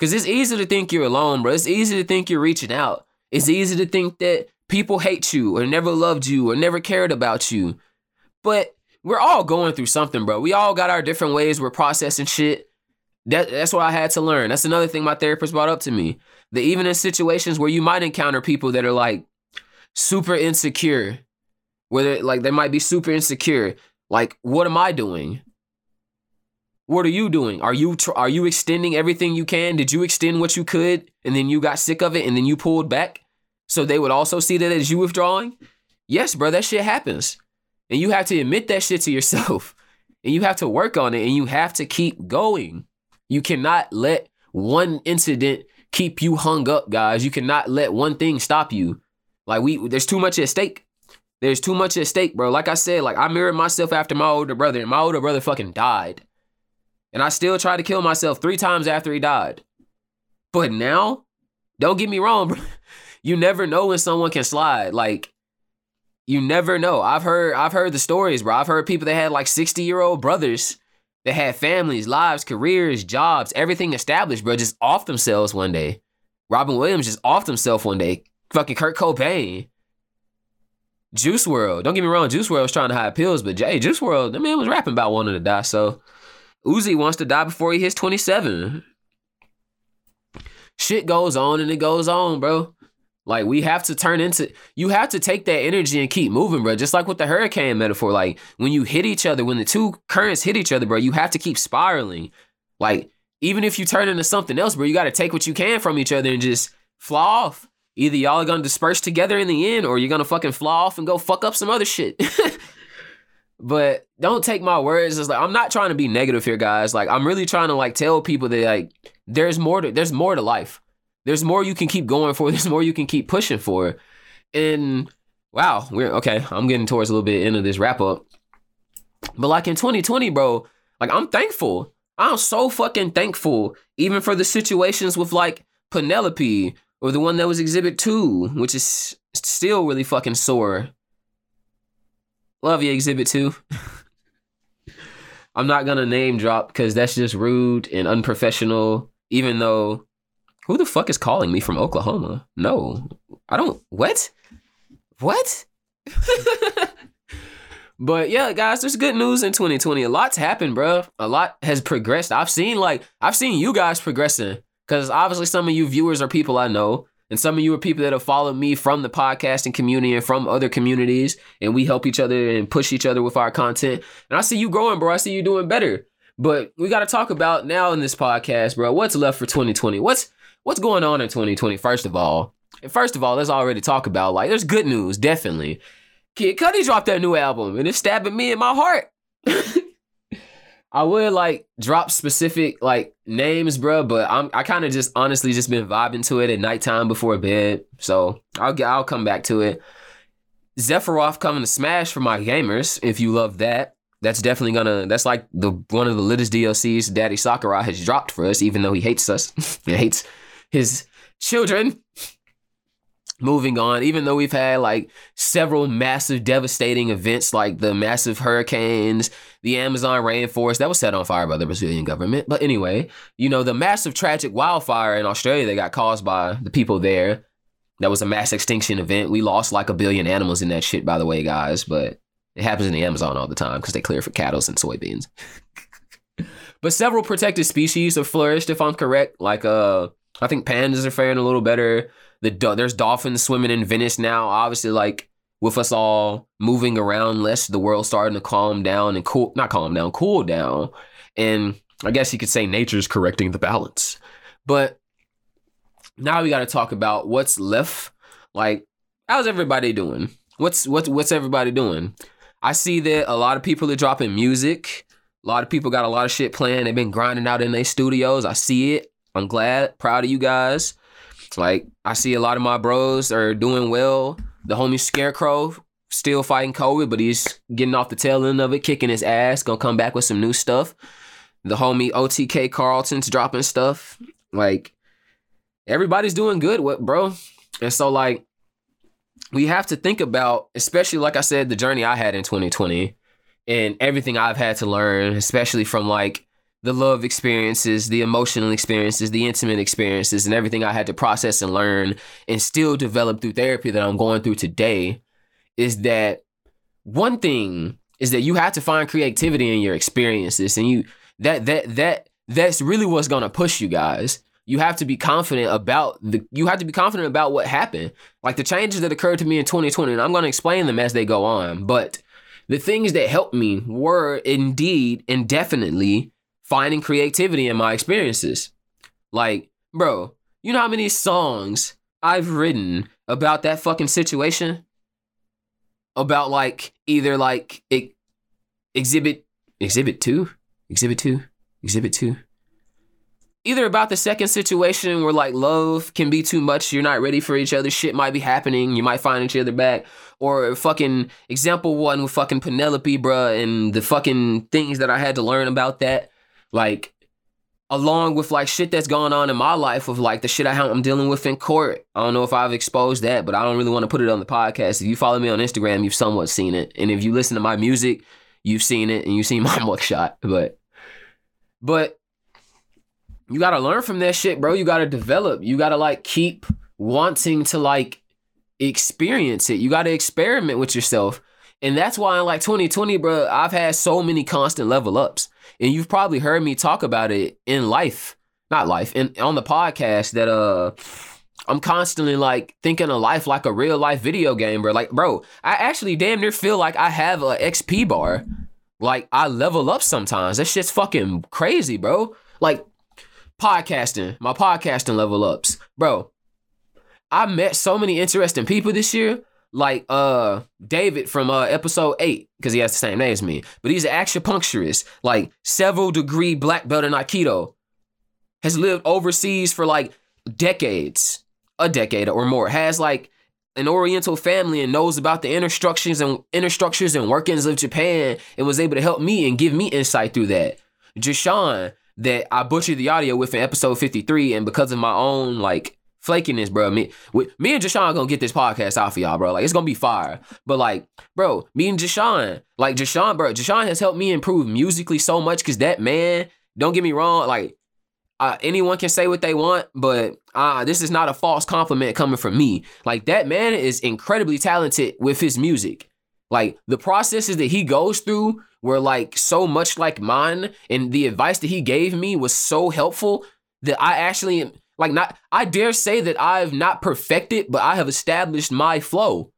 Cause it's easy to think you're alone, bro. It's easy to think you're reaching out. It's easy to think that people hate you or never loved you or never cared about you. But we're all going through something, bro. We all got our different ways we're processing shit. That that's what I had to learn. That's another thing my therapist brought up to me. That even in situations where you might encounter people that are like super insecure, whether like they might be super insecure, like what am I doing? What are you doing? Are you tr- are you extending everything you can? Did you extend what you could and then you got sick of it and then you pulled back? So they would also see that as you withdrawing? Yes, bro, that shit happens. And you have to admit that shit to yourself. And you have to work on it and you have to keep going. You cannot let one incident keep you hung up, guys. You cannot let one thing stop you. Like we there's too much at stake. There's too much at stake, bro. Like I said, like I mirrored myself after my older brother, and my older brother fucking died. And I still tried to kill myself three times after he died. But now, don't get me wrong, bro. You never know when someone can slide. Like, you never know. I've heard I've heard the stories, bro. I've heard people that had like 60-year-old brothers that had families, lives, careers, jobs, everything established, bro, just off themselves one day. Robin Williams just off himself one day. Fucking Kurt Cobain. Juice WRLD. Don't get me wrong, Juice WRLD was trying to hide pills, but Jay, Juice WRLD, that man was rapping about wanting to die. So Uzi wants to die before he hits 27. Shit goes on and it goes on, bro. Like we have to turn into you have to take that energy and keep moving, bro. Just like with the hurricane metaphor. Like when you hit each other, when the two currents hit each other, bro, you have to keep spiraling. Like, even if you turn into something else, bro, you gotta take what you can from each other and just fly off. Either y'all are gonna disperse together in the end, or you're gonna fucking fly off and go fuck up some other shit. but don't take my words as like I'm not trying to be negative here, guys. Like I'm really trying to like tell people that like there's more to there's more to life. There's more you can keep going for. There's more you can keep pushing for. And wow, we're okay. I'm getting towards a little bit end of this wrap up. But like in 2020, bro, like I'm thankful. I'm so fucking thankful, even for the situations with like Penelope or the one that was Exhibit Two, which is still really fucking sore. Love you, Exhibit Two. I'm not gonna name drop because that's just rude and unprofessional. Even though, who the fuck is calling me from Oklahoma? No, I don't. What? What? but yeah, guys, there's good news in 2020. A lot's happened, bro. A lot has progressed. I've seen like I've seen you guys progressing because obviously some of you viewers are people I know. And some of you are people that have followed me from the podcasting community and from other communities. And we help each other and push each other with our content. And I see you growing, bro. I see you doing better. But we got to talk about now in this podcast, bro. What's left for 2020? What's what's going on in 2020? First of all, and first of all, let's already talk about like there's good news, definitely. Kid Cudi dropped that new album, and it's stabbing me in my heart. I would like drop specific like names, bro, but I'm I kind of just honestly just been vibing to it at nighttime before bed. So I'll get I'll come back to it. Sephiroth coming to Smash for my gamers. If you love that, that's definitely gonna. That's like the one of the latest DLCs Daddy Sakurai has dropped for us, even though he hates us. he hates his children moving on, even though we've had like several massive devastating events like the massive hurricanes, the Amazon rainforest that was set on fire by the Brazilian government. But anyway, you know, the massive tragic wildfire in Australia that got caused by the people there. That was a mass extinction event. We lost like a billion animals in that shit, by the way, guys. But it happens in the Amazon all the time because they clear for cattle and soybeans. but several protected species have flourished, if I'm correct, like uh I think pandas are faring a little better. The there's dolphins swimming in Venice now. Obviously, like with us all moving around less, the world starting to calm down and cool, not calm down, cool down. And I guess you could say nature's correcting the balance. But now we got to talk about what's left. Like, how's everybody doing? What's what's what's everybody doing? I see that a lot of people are dropping music. A lot of people got a lot of shit playing. They've been grinding out in their studios. I see it. I'm glad, proud of you guys. Like, I see a lot of my bros are doing well. The homie Scarecrow still fighting COVID, but he's getting off the tail end of it, kicking his ass. Gonna come back with some new stuff. The homie OTK Carlton's dropping stuff. Like, everybody's doing good, what bro? And so like we have to think about, especially like I said, the journey I had in 2020 and everything I've had to learn, especially from like the love experiences, the emotional experiences, the intimate experiences, and everything I had to process and learn and still develop through therapy that I'm going through today is that one thing is that you have to find creativity in your experiences and you that that that that's really what's going to push you guys. You have to be confident about the you have to be confident about what happened. Like the changes that occurred to me in 2020 and i'm going to explain them as they go on but the things that helped me were indeed indefinitely finding creativity in my experiences. Like bro you know how many songs i've written about that fucking situation? About like either like it, exhibit exhibit 2 exhibit 2 exhibit 2 either about the second situation where like love can be too much, you're not ready for each other, shit might be happening, you might find each other back, or fucking example one with fucking Penelope, bruh, and the fucking things that I had to learn about that, like along with like shit that's going on in my life with like the shit I am dealing with in court. I don't know if I've exposed that, but I don't really want to put it on the podcast. If you follow me on Instagram, you've somewhat seen it, and if you listen to my music, you've seen it, and you've seen my mugshot, but. But you gotta learn from that shit, bro. You gotta develop. You gotta like keep wanting to like experience it. You gotta experiment with yourself. And that's why in like 2020, bro, I've had so many constant level ups. And you've probably heard me talk about it in life, not life, and on the podcast that uh I'm constantly like thinking of life like a real life video game, bro. Like, bro, I actually damn near feel like I have a XP bar. Like I level up sometimes. That shit's fucking crazy, bro. Like podcasting, my podcasting level ups. Bro, I met so many interesting people this year. Like uh David from uh episode eight, because he has the same name as me. But he's an acupuncturist, like several degree black belt in Aikido. Has lived overseas for like decades, a decade or more. Has like an Oriental family and knows about the inner structures and inner structures and workings of Japan and was able to help me and give me insight through that. Jashawn that I butchered the audio with in episode 53, and because of my own like flakiness, bro, me, me and Jashawn gonna get this podcast out for y'all, bro. Like it's gonna be fire. But like, bro, me and Jashawn, like Jashawn, bro, Jashawn has helped me improve musically so much because that man, don't get me wrong, like uh, anyone can say what they want, but uh, this is not a false compliment coming from me. Like that man is incredibly talented with his music. Like the processes that he goes through were like so much like mine, and the advice that he gave me was so helpful that I actually like not I dare say that I've not perfected, but I have established my flow.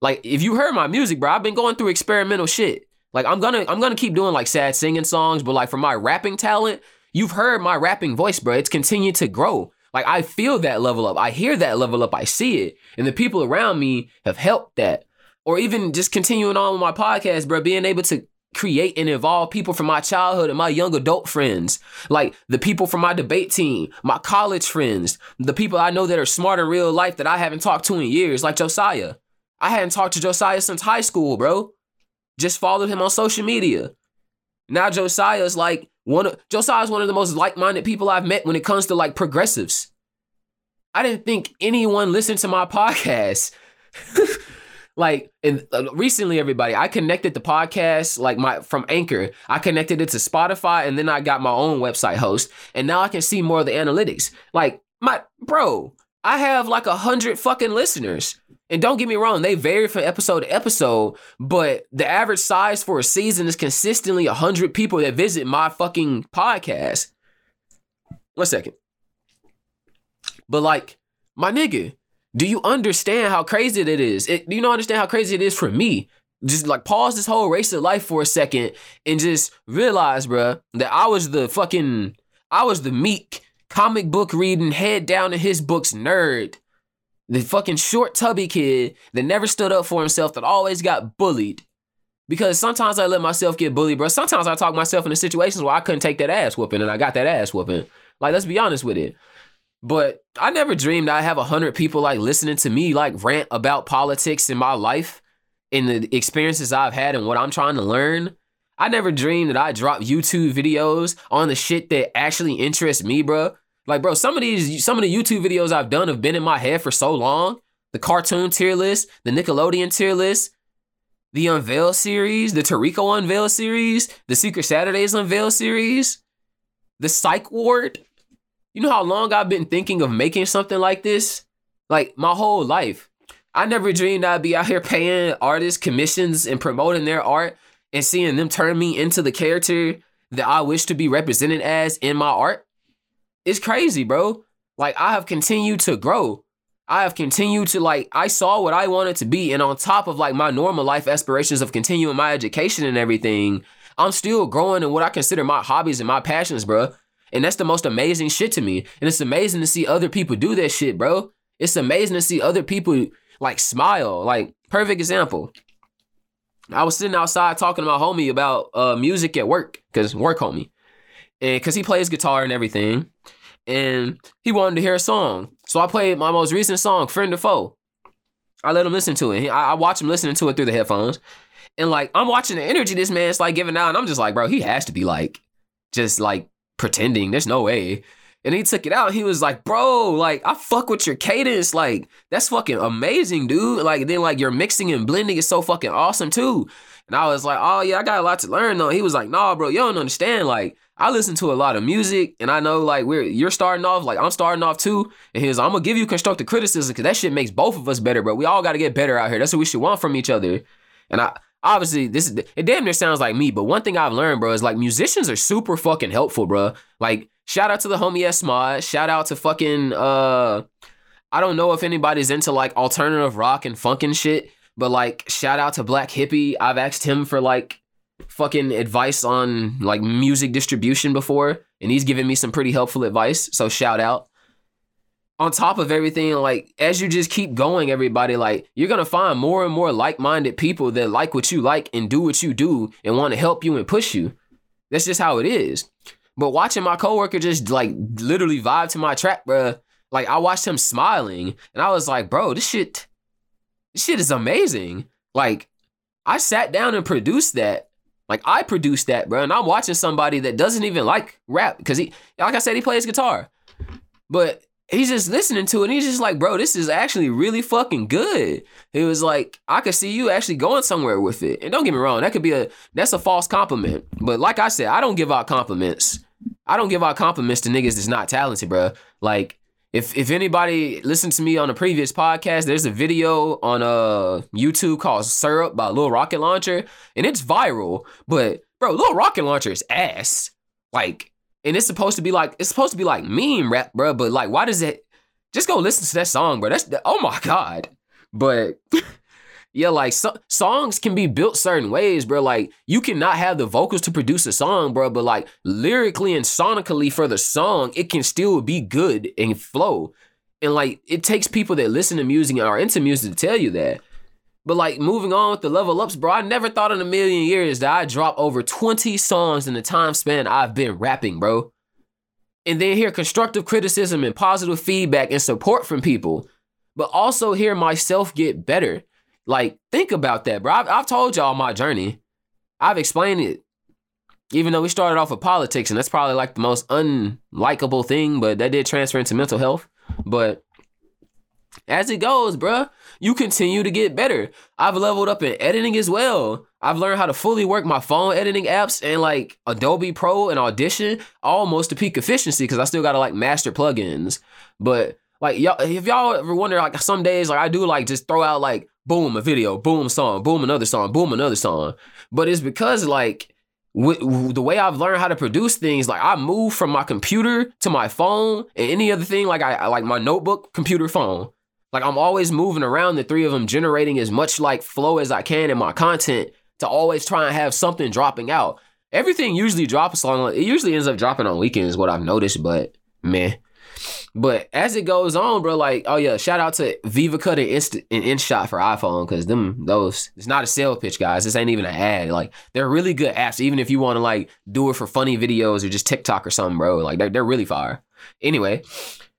Like if you heard my music, bro, I've been going through experimental shit. Like I'm gonna I'm gonna keep doing like sad singing songs, but like for my rapping talent, you've heard my rapping voice, bro. It's continued to grow. Like I feel that level up. I hear that level up. I see it. And the people around me have helped that or even just continuing on with my podcast, bro, being able to create and evolve people from my childhood and my young adult friends, like the people from my debate team, my college friends, the people I know that are smart in real life that I haven't talked to in years, like Josiah. I hadn't talked to Josiah since high school, bro. Just followed him on social media. Now Josiah's like one of Josiah's one of the most like-minded people I've met when it comes to like progressives. I didn't think anyone listened to my podcast. like and uh, recently everybody i connected the podcast like my from anchor. I connected it to spotify and then i got my own website host and now i can see more of the analytics. Like my bro i have like a hundred fucking listeners. And don't get me wrong they vary from episode to episode but the average size for a season is consistently a hundred people that visit my fucking podcast. One second. But like, my nigga, do you understand how crazy it is? It, do you not understand how crazy it is for me? Just like pause this whole race of life for a second and just realize, bruh, that I was the fucking, I was the meek comic book reading, head down in his books nerd. The fucking short tubby kid that never stood up for himself, that always got bullied. Because sometimes I let myself get bullied, bro. Sometimes I talk myself into situations where I couldn't take that ass whooping and I got that ass whooping. Like, let's be honest with it. But I never dreamed I'd have a hundred people like listening to me like rant about politics in my life and the experiences I've had and what I'm trying to learn. I never dreamed that I drop YouTube videos on the shit that actually interests me, bro. Like, bro, some of these, some of the YouTube videos I've done have been in my head for so long. The cartoon tier list, the Nickelodeon tier list, the Unveil series, the Tariko Unveil series, the Secret Saturdays Unveil series, the Psych Ward. You know how long I've been thinking of making something like this? Like my whole life. I never dreamed I'd be out here paying artists commissions and promoting their art and seeing them turn me into the character that I wish to be represented as in my art. It's crazy, bro. Like I have continued to grow. I have continued to like I saw what I wanted to be and on top of like my normal life aspirations of continuing my education and everything, I'm still growing in what I consider my hobbies and my passions, bro. And that's the most amazing shit to me. And it's amazing to see other people do that shit, bro. It's amazing to see other people like smile. Like perfect example. I was sitting outside talking to my homie about uh, music at work, cause work homie, and cause he plays guitar and everything, and he wanted to hear a song. So I played my most recent song, "Friend or Foe." I let him listen to it. I, I watch him listening to it through the headphones, and like I'm watching the energy this man's like giving out, and I'm just like, bro, he has to be like, just like pretending. There's no way. And he took it out. he was like, bro, like, I fuck with your cadence. Like, that's fucking amazing, dude. Like, then, like, your mixing and blending is so fucking awesome, too. And I was like, oh, yeah, I got a lot to learn, though. He was like, nah, bro, you don't understand. Like, I listen to a lot of music, and I know, like, we're you're starting off, like, I'm starting off, too. And he was like, I'm gonna give you constructive criticism, because that shit makes both of us better, bro. We all gotta get better out here. That's what we should want from each other. And I, obviously this is it damn near sounds like me, but one thing I've learned, bro, is like musicians are super fucking helpful, bro. Like Shout out to the homie S Mod. Shout out to fucking uh I don't know if anybody's into like alternative rock and funk and shit, but like shout out to Black Hippie. I've asked him for like fucking advice on like music distribution before, and he's given me some pretty helpful advice. So shout out. On top of everything, like as you just keep going, everybody, like you're gonna find more and more like-minded people that like what you like and do what you do and want to help you and push you. That's just how it is. But watching my coworker just like literally vibe to my track, bro. Like I watched him smiling, and I was like, bro, this shit, this shit is amazing. Like I sat down and produced that. Like I produced that, bro. And I'm watching somebody that doesn't even like rap because he, like I said, he plays guitar, but he's just listening to it. and He's just like, bro, this is actually really fucking good. He was like, I could see you actually going somewhere with it. And don't get me wrong, that could be a that's a false compliment. But like I said, I don't give out compliments. I don't give out compliments to niggas that's not talented, bro. Like if if anybody listened to me on a previous podcast, there's a video on uh YouTube called Syrup by Lil Rocket Launcher, and it's viral. But bro, Lil Rocket Launcher is ass. Like, and it's supposed to be like it's supposed to be like meme rap, bro. But like, why does it? Just go listen to that song, bro. That's oh my god. But yeah, like so, songs can be built certain ways, bro. Like you cannot have the vocals to produce a song, bro, but like lyrically and sonically for the song, it can still be good and flow. And like it takes people that listen to music and are into music to tell you that. But like moving on with the level ups, bro, I never thought in a million years that I'd drop over 20 songs in the time span I've been rapping, bro. And then hear constructive criticism and positive feedback and support from people, but also hear myself get better like, think about that, bro. I've, I've told y'all my journey. I've explained it. Even though we started off with politics, and that's probably like the most unlikable thing, but that did transfer into mental health. But as it goes, bruh, you continue to get better. I've leveled up in editing as well. I've learned how to fully work my phone editing apps and like Adobe Pro and Audition almost to peak efficiency because I still gotta like master plugins. But like y'all, if y'all ever wonder, like some days, like I do, like just throw out like boom a video, boom song, boom another song, boom another song. But it's because like with, the way I've learned how to produce things, like I move from my computer to my phone and any other thing, like I, I like my notebook, computer, phone. Like I'm always moving around the three of them, generating as much like flow as I can in my content to always try and have something dropping out. Everything usually drops on it usually ends up dropping on weekends, what I've noticed, but man. But as it goes on, bro, like, oh yeah, shout out to Viva VivaCut and, Inst- and InShot for iPhone, cause them those it's not a sale pitch, guys. This ain't even an ad. Like they're really good apps, even if you want to like do it for funny videos or just TikTok or something, bro. Like they're they're really fire. Anyway,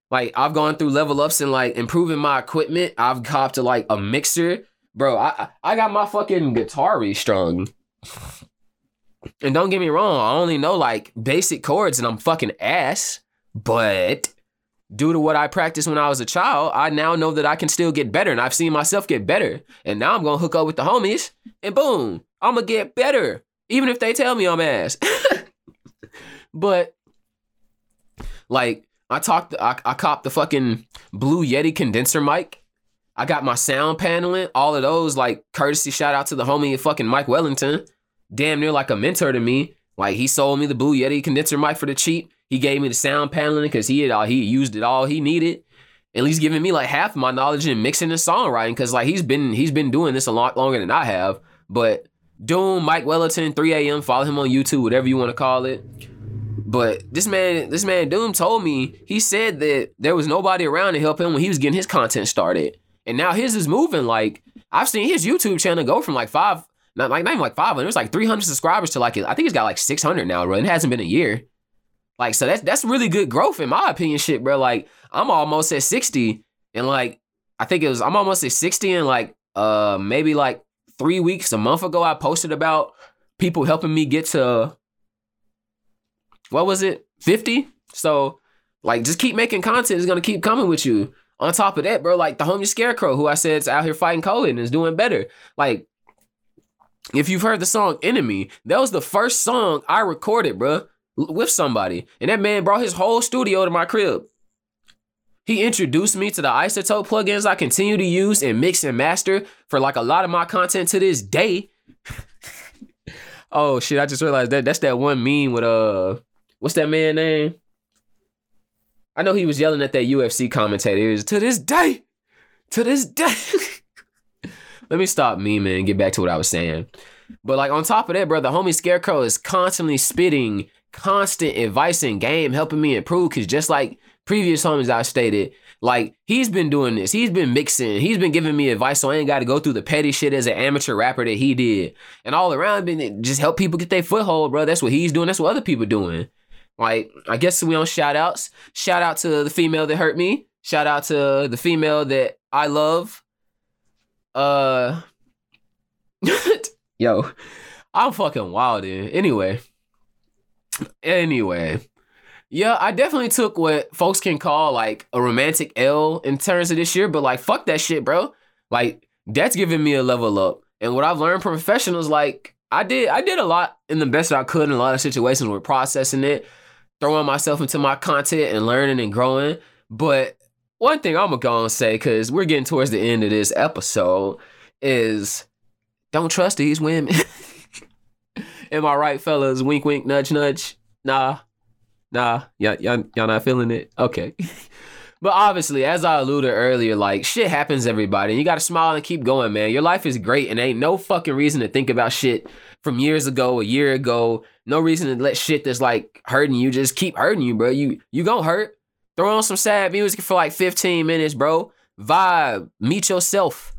like I've gone through level ups and like improving my equipment. I've copped to like a mixer, bro. I I got my fucking guitar restrung. And don't get me wrong, I only know like basic chords and I'm fucking ass. But due to what I practiced when I was a child, I now know that I can still get better and I've seen myself get better. And now I'm gonna hook up with the homies and boom, I'm gonna get better. Even if they tell me I'm ass. but like I talked I, I copped the fucking blue Yeti condenser mic. I got my sound paneling, all of those like courtesy shout out to the homie fucking Mike Wellington. Damn near like a mentor to me. Like he sold me the blue Yeti condenser mic for the cheap. He gave me the sound paneling because he had all he used it all he needed. At least giving me like half my knowledge in mixing and songwriting because like he's been he's been doing this a lot longer than I have. But Doom, Mike Wellington, 3 a.m. Follow him on YouTube, whatever you want to call it. But this man, this man Doom told me he said that there was nobody around to help him when he was getting his content started, and now his is moving. Like I've seen his YouTube channel go from like five, not like not even like five, it was like 300 subscribers to like I think he's got like 600 now, bro. It hasn't been a year. Like, so that's that's really good growth in my opinion, shit, bro. Like, I'm almost at 60, and like, I think it was I'm almost at 60, and like, uh, maybe like three weeks, a month ago, I posted about people helping me get to what was it, 50? So, like, just keep making content is gonna keep coming with you. On top of that, bro, like the homie Scarecrow, who I said is out here fighting COVID and is doing better. Like, if you've heard the song Enemy, that was the first song I recorded, bro with somebody. And that man brought his whole studio to my crib. He introduced me to the iZotope plugins I continue to use and mix and master for like a lot of my content to this day. oh shit, I just realized that that's that one meme with uh what's that man name? I know he was yelling at that UFC commentator. He was to this day, to this day. Let me stop memeing and get back to what I was saying. But like on top of that, bro, the homie Scarecrow is constantly spitting constant advice and game helping me improve. Cause just like previous homies I stated, like he's been doing this, he's been mixing, he's been giving me advice, so I ain't got to go through the petty shit as an amateur rapper that he did, and all around been just help people get their foothold, bro. That's what he's doing. That's what other people doing. Like I guess we on shout outs. Shout out to the female that hurt me. Shout out to the female that I love. Uh, yo, I'm fucking wild. Dude. Anyway. Anyway, yeah, I definitely took what folks can call like a romantic L in terms of this year, but like fuck that shit, bro. Like that's giving me a level up. And what I've learned from professionals, like I did, I did a lot in the best that I could in a lot of situations with processing it, throwing myself into my content and learning and growing. But one thing I'm gonna go and say, because we're getting towards the end of this episode, is don't trust these women. Am I right, fellas? Wink, wink, nudge, nudge. Nah, nah. Y'all, y'all, y'all not feeling it? Okay. but obviously, as I alluded earlier, like shit happens, everybody. You gotta smile and keep going, man. Your life is great, and ain't no fucking reason to think about shit from years ago, a year ago. No reason to let shit that's like hurting you just keep hurting you, bro. You you gonna hurt. Throw on some sad music for like 15 minutes, bro. Vibe, meet yourself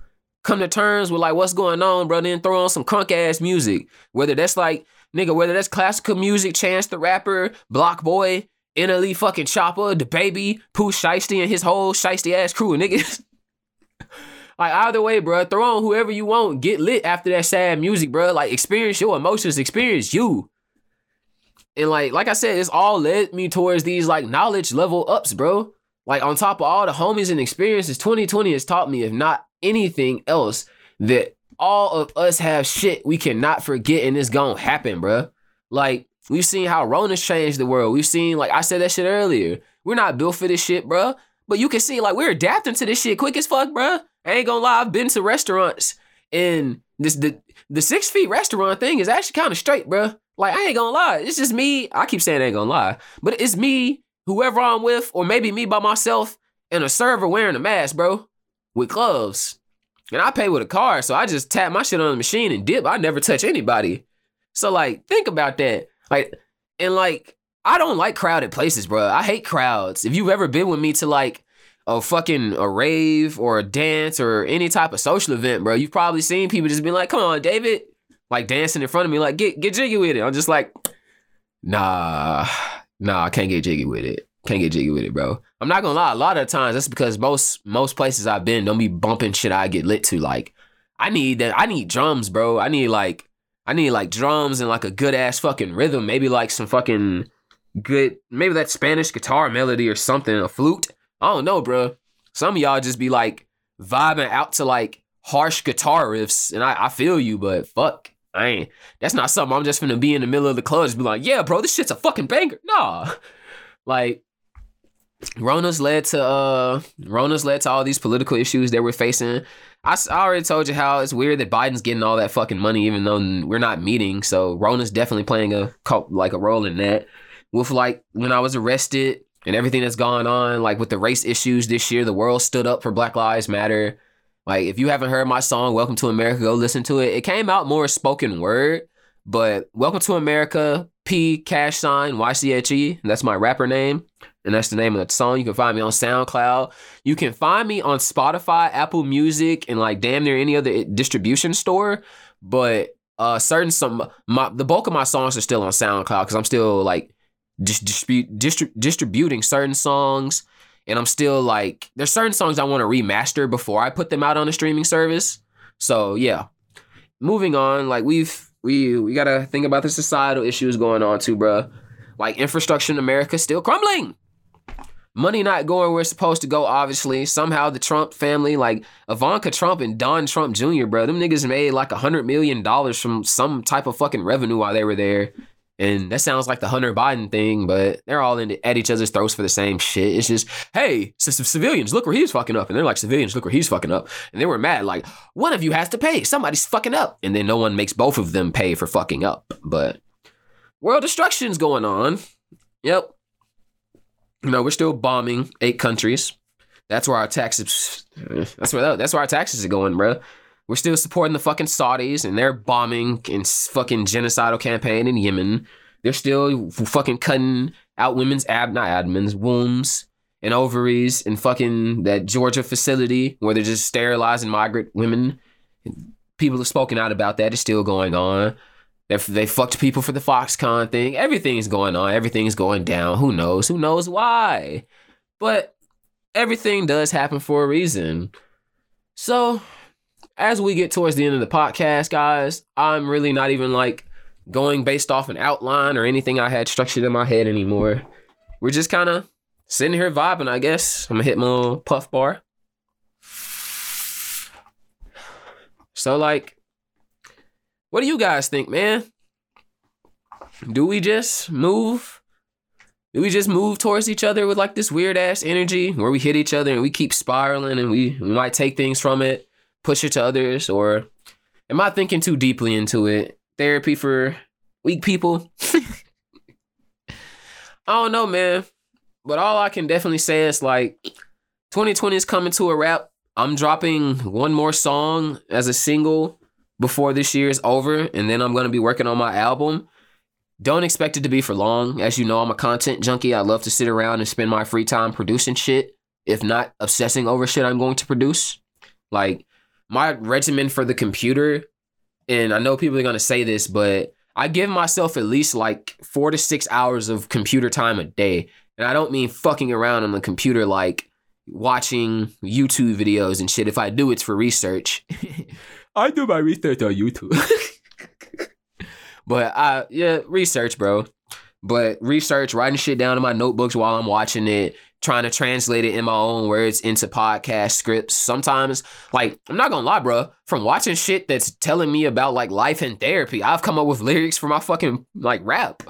come to terms with like what's going on, bro. Then throw on some crunk ass music. Whether that's like, nigga, whether that's classical music, Chance the Rapper, BlocBoy, NLE fucking Choppa, the baby, Pooh Shiesty and his whole shiesty ass crew niggas. like either way, bro, throw on whoever you want. Get lit after that sad music, bro. Like experience your emotions, experience you. And like, like I said, it's all led me towards these like knowledge level ups, bro. Like on top of all the homies and experiences, 2020 has taught me, if not anything else that all of us have shit we cannot forget and it's gonna happen, bro. Like, we've seen how Rona's changed the world. We've seen, like I said that shit earlier. We're not built for this shit, bro. But you can see, like, we're adapting to this shit quick as fuck, bro. I ain't gonna lie, I've been to restaurants and this the the six feet restaurant thing is actually kind of straight, bro. Like I ain't gonna lie, it's just me. I keep saying I ain't gonna lie, but it's me, whoever I'm with, or maybe me by myself, and a server wearing a mask, bro, with gloves. And I pay with a card, so I just tap my shit on the machine and dip. I never touch anybody. So like, think about that. Like, and like, I don't like crowded places, bro. I hate crowds. If you've ever been with me to like a fucking a rave or a dance or any type of social event, bro, you've probably seen people just be like, "Come on, David," like dancing in front of me, like get get jiggy with it. I'm just like, nah, nah, I can't get jiggy with it. Can't get jiggy with it, bro. I'm not gonna lie. A lot of times that's because most most places I've been don't be bumping shit I get lit to. Like, I need that. I need drums, bro. I need like I need like drums and like a good ass fucking rhythm. Maybe like some fucking good, maybe that Spanish guitar melody or something, a flute. I don't know, bro. Some of y'all just be like vibing out to like harsh guitar riffs, and I, I feel you, but fuck. I ain't. That's not something I'm just gonna be in the middle of the club just be like, yeah, bro, this shit's a fucking banger. Nah, like Rona's led to uh Rona's led to all these political issues that we're facing. I, I already told you how it's weird that Biden's getting all that fucking money even though we're not meeting. So Rona's definitely playing a like a role in that. With like when I was arrested and everything that's gone on, like with the race issues this year, the world stood up for Black Lives Matter. Like if you haven't heard my song Welcome to America, go listen to it. It came out more spoken word, but Welcome to America, P cash sign YCHE, that's my rapper name. And that's the name of the song. You can find me on SoundCloud. You can find me on Spotify, Apple Music, and like damn near any other distribution store. But uh certain some my the bulk of my songs are still on SoundCloud because I'm still like dis- distribute distri- distributing certain songs and I'm still like there's certain songs I want to remaster before I put them out on the streaming service. So yeah. Moving on, like we've we we gotta think about the societal issues going on too, bro. Like infrastructure in America still crumbling money not going where it's supposed to go, obviously. Somehow the Trump family, like Ivanka Trump and Don Trump Jr., bro, them niggas made like a hundred million dollars from some type of fucking revenue while they were there. And that sounds like the Hunter Biden thing, but they're all in, at each other's throats for the same shit. It's just, hey, some civilians, look where he's fucking up. And they're like, civilians, look where he's fucking up. And they were mad, like, one of you has to pay. Somebody's fucking up. And then no one makes both of them pay for fucking up. But world destruction's going on. Yep. You know, we're still bombing eight countries. That's where our taxes. That's where that's where our taxes are going, bro. We're still supporting the fucking Saudis and their bombing and fucking genocidal campaign in Yemen. They're still fucking cutting out women's ab not abdomens, wombs and ovaries in fucking that Georgia facility where they're just sterilizing migrant women. People have spoken out about that. It's still going on. They, they fucked people for the Foxconn thing. Everything's going on. Everything's going down. Who knows? Who knows why? But everything does happen for a reason. So, as we get towards the end of the podcast, guys, I'm really not even like going based off an outline or anything I had structured in my head anymore. We're just kind of sitting here vibing, I guess. I'm gonna hit my little puff bar. So, like, what do you guys think, man? Do we just move? Do we just move towards each other with like this weird ass energy where we hit each other and we keep spiraling and we, we might take things from it, push it to others? Or am I thinking too deeply into it? Therapy for weak people? I don't know, man. But all I can definitely say is like 2020 is coming to a wrap. I'm dropping one more song as a single before this year is over, and then I'm gonna be working on my album. Don't expect it to be for long. As you know, I'm a content junkie. I love to sit around and spend my free time producing shit, if not obsessing over shit I'm going to produce. Like my regimen for the computer, and I know people are gonna say this, but I give myself at least like four to six hours of computer time a day. And I don't mean fucking around on the computer like watching YouTube videos and shit. If I do, it's for research. I do my research on YouTube. but I yeah, research, bro. But research, writing shit down in my notebooks while I'm watching it, trying to translate it in my own words into podcast scripts. Sometimes, like, I'm not gonna lie, bro. From watching shit that's telling me about like life and therapy, I've come up with lyrics for my fucking like rap.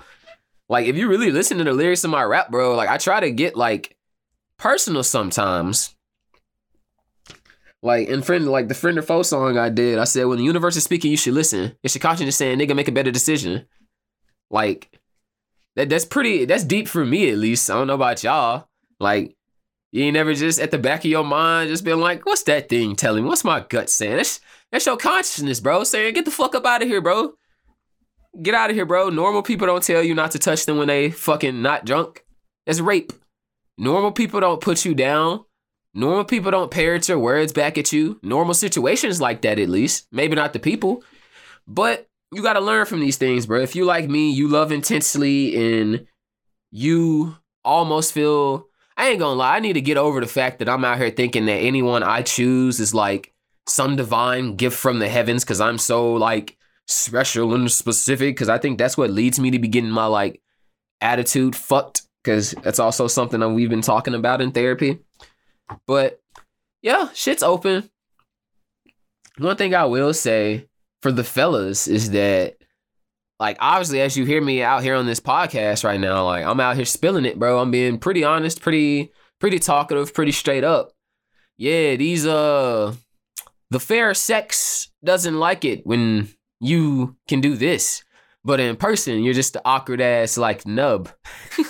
Like, if you really listen to the lyrics of my rap, bro, like I try to get like personal sometimes. Like in friend, like the friend or foe song I did, I said, when the universe is speaking, you should listen. It should caution you saying, nigga, make a better decision. Like that that's pretty that's deep for me at least. I don't know about y'all. Like you ain't never just at the back of your mind just been like, what's that thing telling me? What's my gut saying? That's that's your consciousness, bro. Saying, get the fuck up out of here, bro. Get out of here, bro. Normal people don't tell you not to touch them when they fucking not drunk. That's rape. Normal people don't put you down. Normal people don't parrot your words back at you. Normal situations like that, at least. Maybe not the people. But you got to learn from these things, bro. If you like me, you love intensely and you almost feel. I ain't gonna lie, I need to get over the fact that I'm out here thinking that anyone I choose is like some divine gift from the heavens because I'm so like special and specific. Because I think that's what leads me to be getting my like attitude fucked. Because that's also something that we've been talking about in therapy. But yeah, shit's open. One thing I will say for the fellas is that like obviously as you hear me out here on this podcast right now, like I'm out here spilling it, bro. I'm being pretty honest, pretty pretty talkative, pretty straight up. Yeah, these uh the fair sex doesn't like it when you can do this. But in person, you're just the awkward ass like nub.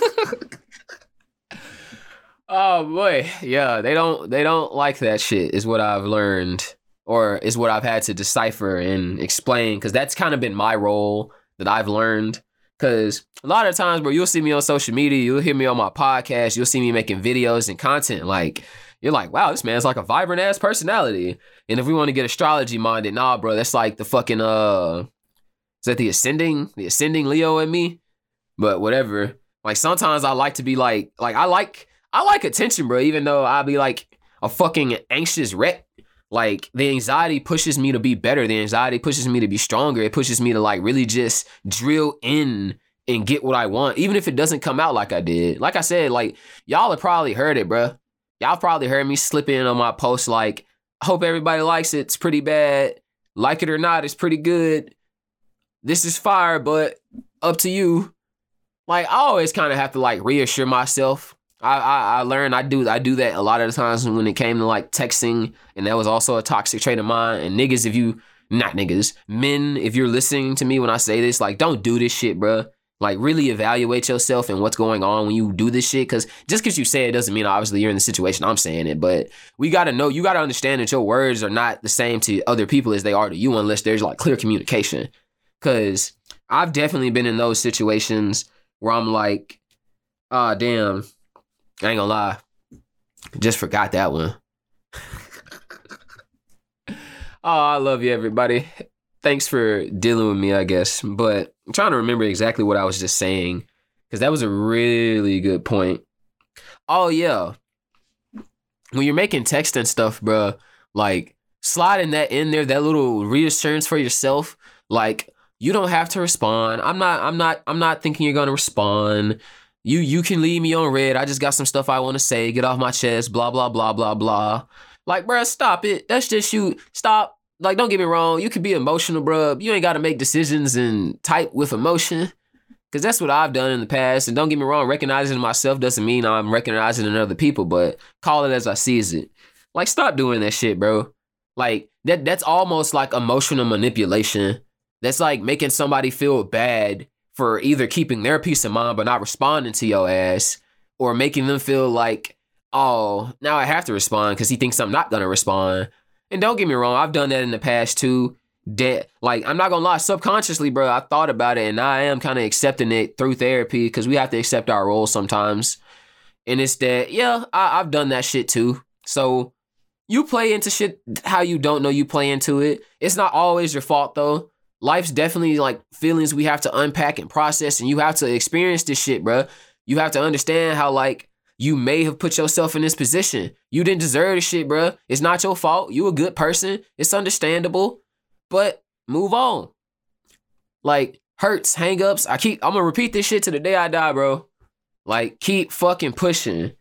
oh boy. Yeah, they don't they don't like that shit is what I've learned or is what I've had to decipher and explain cuz that's kind of been my role that I've learned cuz a lot of times bro you'll see me on social media, you'll hear me on my podcast, you'll see me making videos and content like you're like, wow, this man's like a vibrant ass personality. And if we want to get astrology minded, nah, bro, that's like the fucking uh is that the ascending, the ascending Leo in me? But whatever. Like sometimes I like to be like, like I like I like attention, bro, even though I'll be like a fucking anxious wreck. Like the anxiety pushes me to be better. The anxiety pushes me to be stronger. It pushes me to like really just drill in and get what I want, even if it doesn't come out like I did. Like I said, like y'all have probably heard it, bro. Y'all probably heard me slip in on my post like, I hope everybody likes it. It's pretty bad. Like it or not, it's pretty good. This is fire, but up to you. Like I always kind of have to like reassure myself. I, I I learned I do I do that a lot of the times when it came to like texting, and that was also a toxic trait of mine. And niggas, if you not niggas, men, if you're listening to me when I say this, like don't do this shit, bruh. Like really evaluate yourself and what's going on when you do this shit. Cause just cause you say it doesn't mean obviously you're in the situation I'm saying it. But we gotta know, you gotta understand that your words are not the same to other people as they are to you unless there's like clear communication. Cause I've definitely been in those situations where I'm like, ah, damn, I ain't gonna lie. Just forgot that one. oh, I love you, everybody thanks for dealing with me, I guess. But I'm trying to remember exactly what I was just saying because that was a really good point. Oh yeah, when you're making text and stuff, bro, like sliding that in there, that little reassurance for yourself, like you don't have to respond. I'm not. I'm not. I'm not thinking you're gonna respond. You you can leave me on read. I just got some stuff I want to say. Get off my chest. Blah blah blah blah blah. Like, bro, stop it. That's just you. Stop like don't get me wrong, you can be emotional, bro. You ain't got to make decisions and type with emotion. Cause that's what I've done in the past. And don't get me wrong, recognizing myself doesn't mean I'm recognizing in other people, but call it as I sees it. Like stop doing that shit, bro. Like that that's almost like emotional manipulation. That's like making somebody feel bad for either keeping their peace of mind but not responding to your ass, or making them feel like, oh, now I have to respond because he thinks I'm not gonna respond. And don't get me wrong, I've done that in the past too. That like I'm not gonna lie, subconsciously, bro, I thought about it and I am kind of accepting it through therapy because we have to accept our roles sometimes. And it's that, yeah, I, I've done that shit too. So you play into shit how you don't know you play into it. It's not always your fault though. Life's definitely like feelings we have to unpack and process, and you have to experience this shit, bro. You have to understand how like you may have put yourself in this position. You didn't deserve this shit, bro. It's not your fault. You a good person. It's understandable. But move on. Like hurts, hangups. I keep I'm gonna repeat this shit to the day I die, bro. Like keep fucking pushing.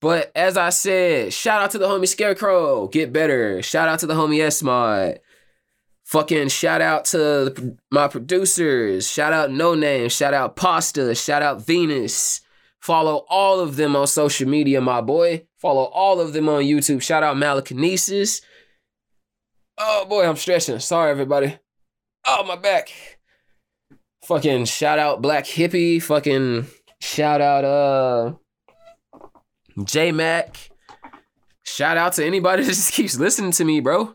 But as I said, shout out to the homie Scarecrow. Get better. Shout out to the homie S Mod. Fucking shout out to my producers. Shout out No Name. Shout out Pasta. Shout out Venus. Follow all of them on social media, my boy. Follow all of them on YouTube. Shout out Malakinesis. Oh boy, I'm stretching. Sorry, everybody. Oh, my back. Fucking shout out Black Hippie. Fucking shout out uh J Mac. Shout out to anybody that just keeps listening to me, bro.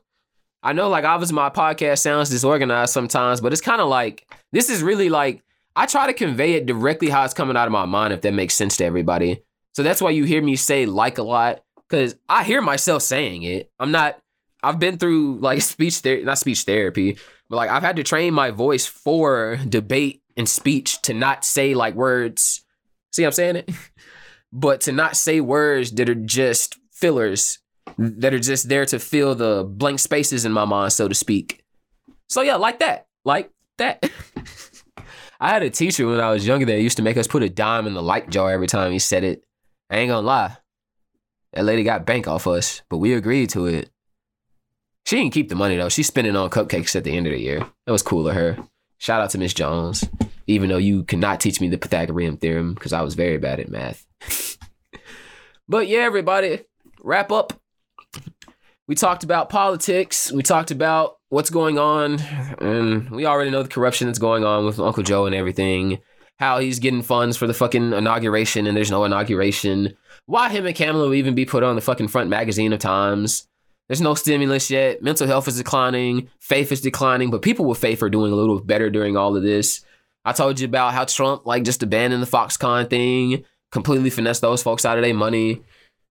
I know, like, obviously, my podcast sounds disorganized sometimes, but it's kind of like this is really like I try to convey it directly how it's coming out of my mind, if that makes sense to everybody. So that's why you hear me say like a lot, because I hear myself saying it. I'm not, I've been through like speech therapy, not speech therapy, but like I've had to train my voice for debate and speech to not say like words. See, I'm saying it? but to not say words that are just fillers that are just there to fill the blank spaces in my mind, so to speak. So yeah, like that. Like that. I had a teacher when I was younger that used to make us put a dime in the light jar every time he said it. I ain't gonna lie. That lady got bank off us, but we agreed to it. She didn't keep the money though. She spent it on cupcakes at the end of the year. That was cool of her. Shout out to Miss Jones. Even though you cannot teach me the Pythagorean theorem because I was very bad at math. but yeah, everybody, wrap up we talked about politics. We talked about what's going on, and we already know the corruption that's going on with Uncle Joe and everything. How he's getting funds for the fucking inauguration, and there's no inauguration. Why him and Kamala will even be put on the fucking front magazine of Times. There's no stimulus yet. Mental health is declining. Faith is declining, but people with faith are doing a little better during all of this. I told you about how Trump like just abandoned the Foxconn thing, completely finessed those folks out of their money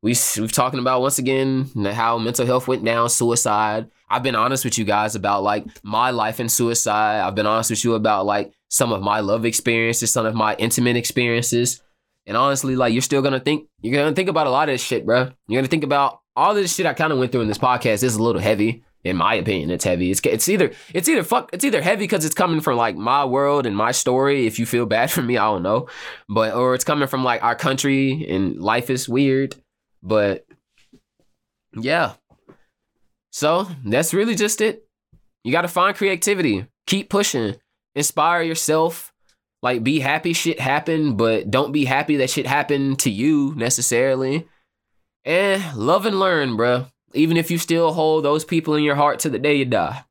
we we've talking about once again how mental health went down, suicide. I've been honest with you guys about like my life and suicide. I've been honest with you about like some of my love experiences, some of my intimate experiences. And honestly, like you're still gonna think you're gonna think about a lot of this shit, bro. You're gonna think about all this shit I kind of went through in this podcast. Is a little heavy, in my opinion. It's heavy. It's it's either it's either fuck it's either heavy because it's coming from like my world and my story. If you feel bad for me, I don't know, but or it's coming from like our country and life is weird but yeah. So that's really just it. You got to find creativity, keep pushing, inspire yourself. Like, be happy shit happen, but don't be happy that shit happened to you necessarily. And love and learn, bro. Even if you still hold those people in your heart to the day you die.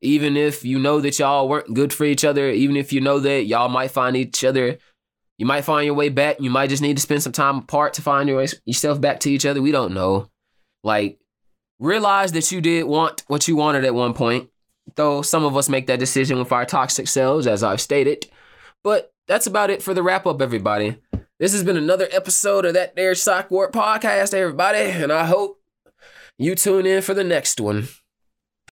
Even if you know that y'all weren't good for each other, even if you know that y'all might find each other you might find your way back. You might just need to spend some time apart to find your, yourself back to each other. We don't know. Like, realize that you did want what you wanted at one point. Though some of us make that decision with our toxic selves, as I've stated. But that's about it for the wrap up, everybody. This has been another episode of that there Psych Ward podcast, everybody. And I hope you tune in for the next one.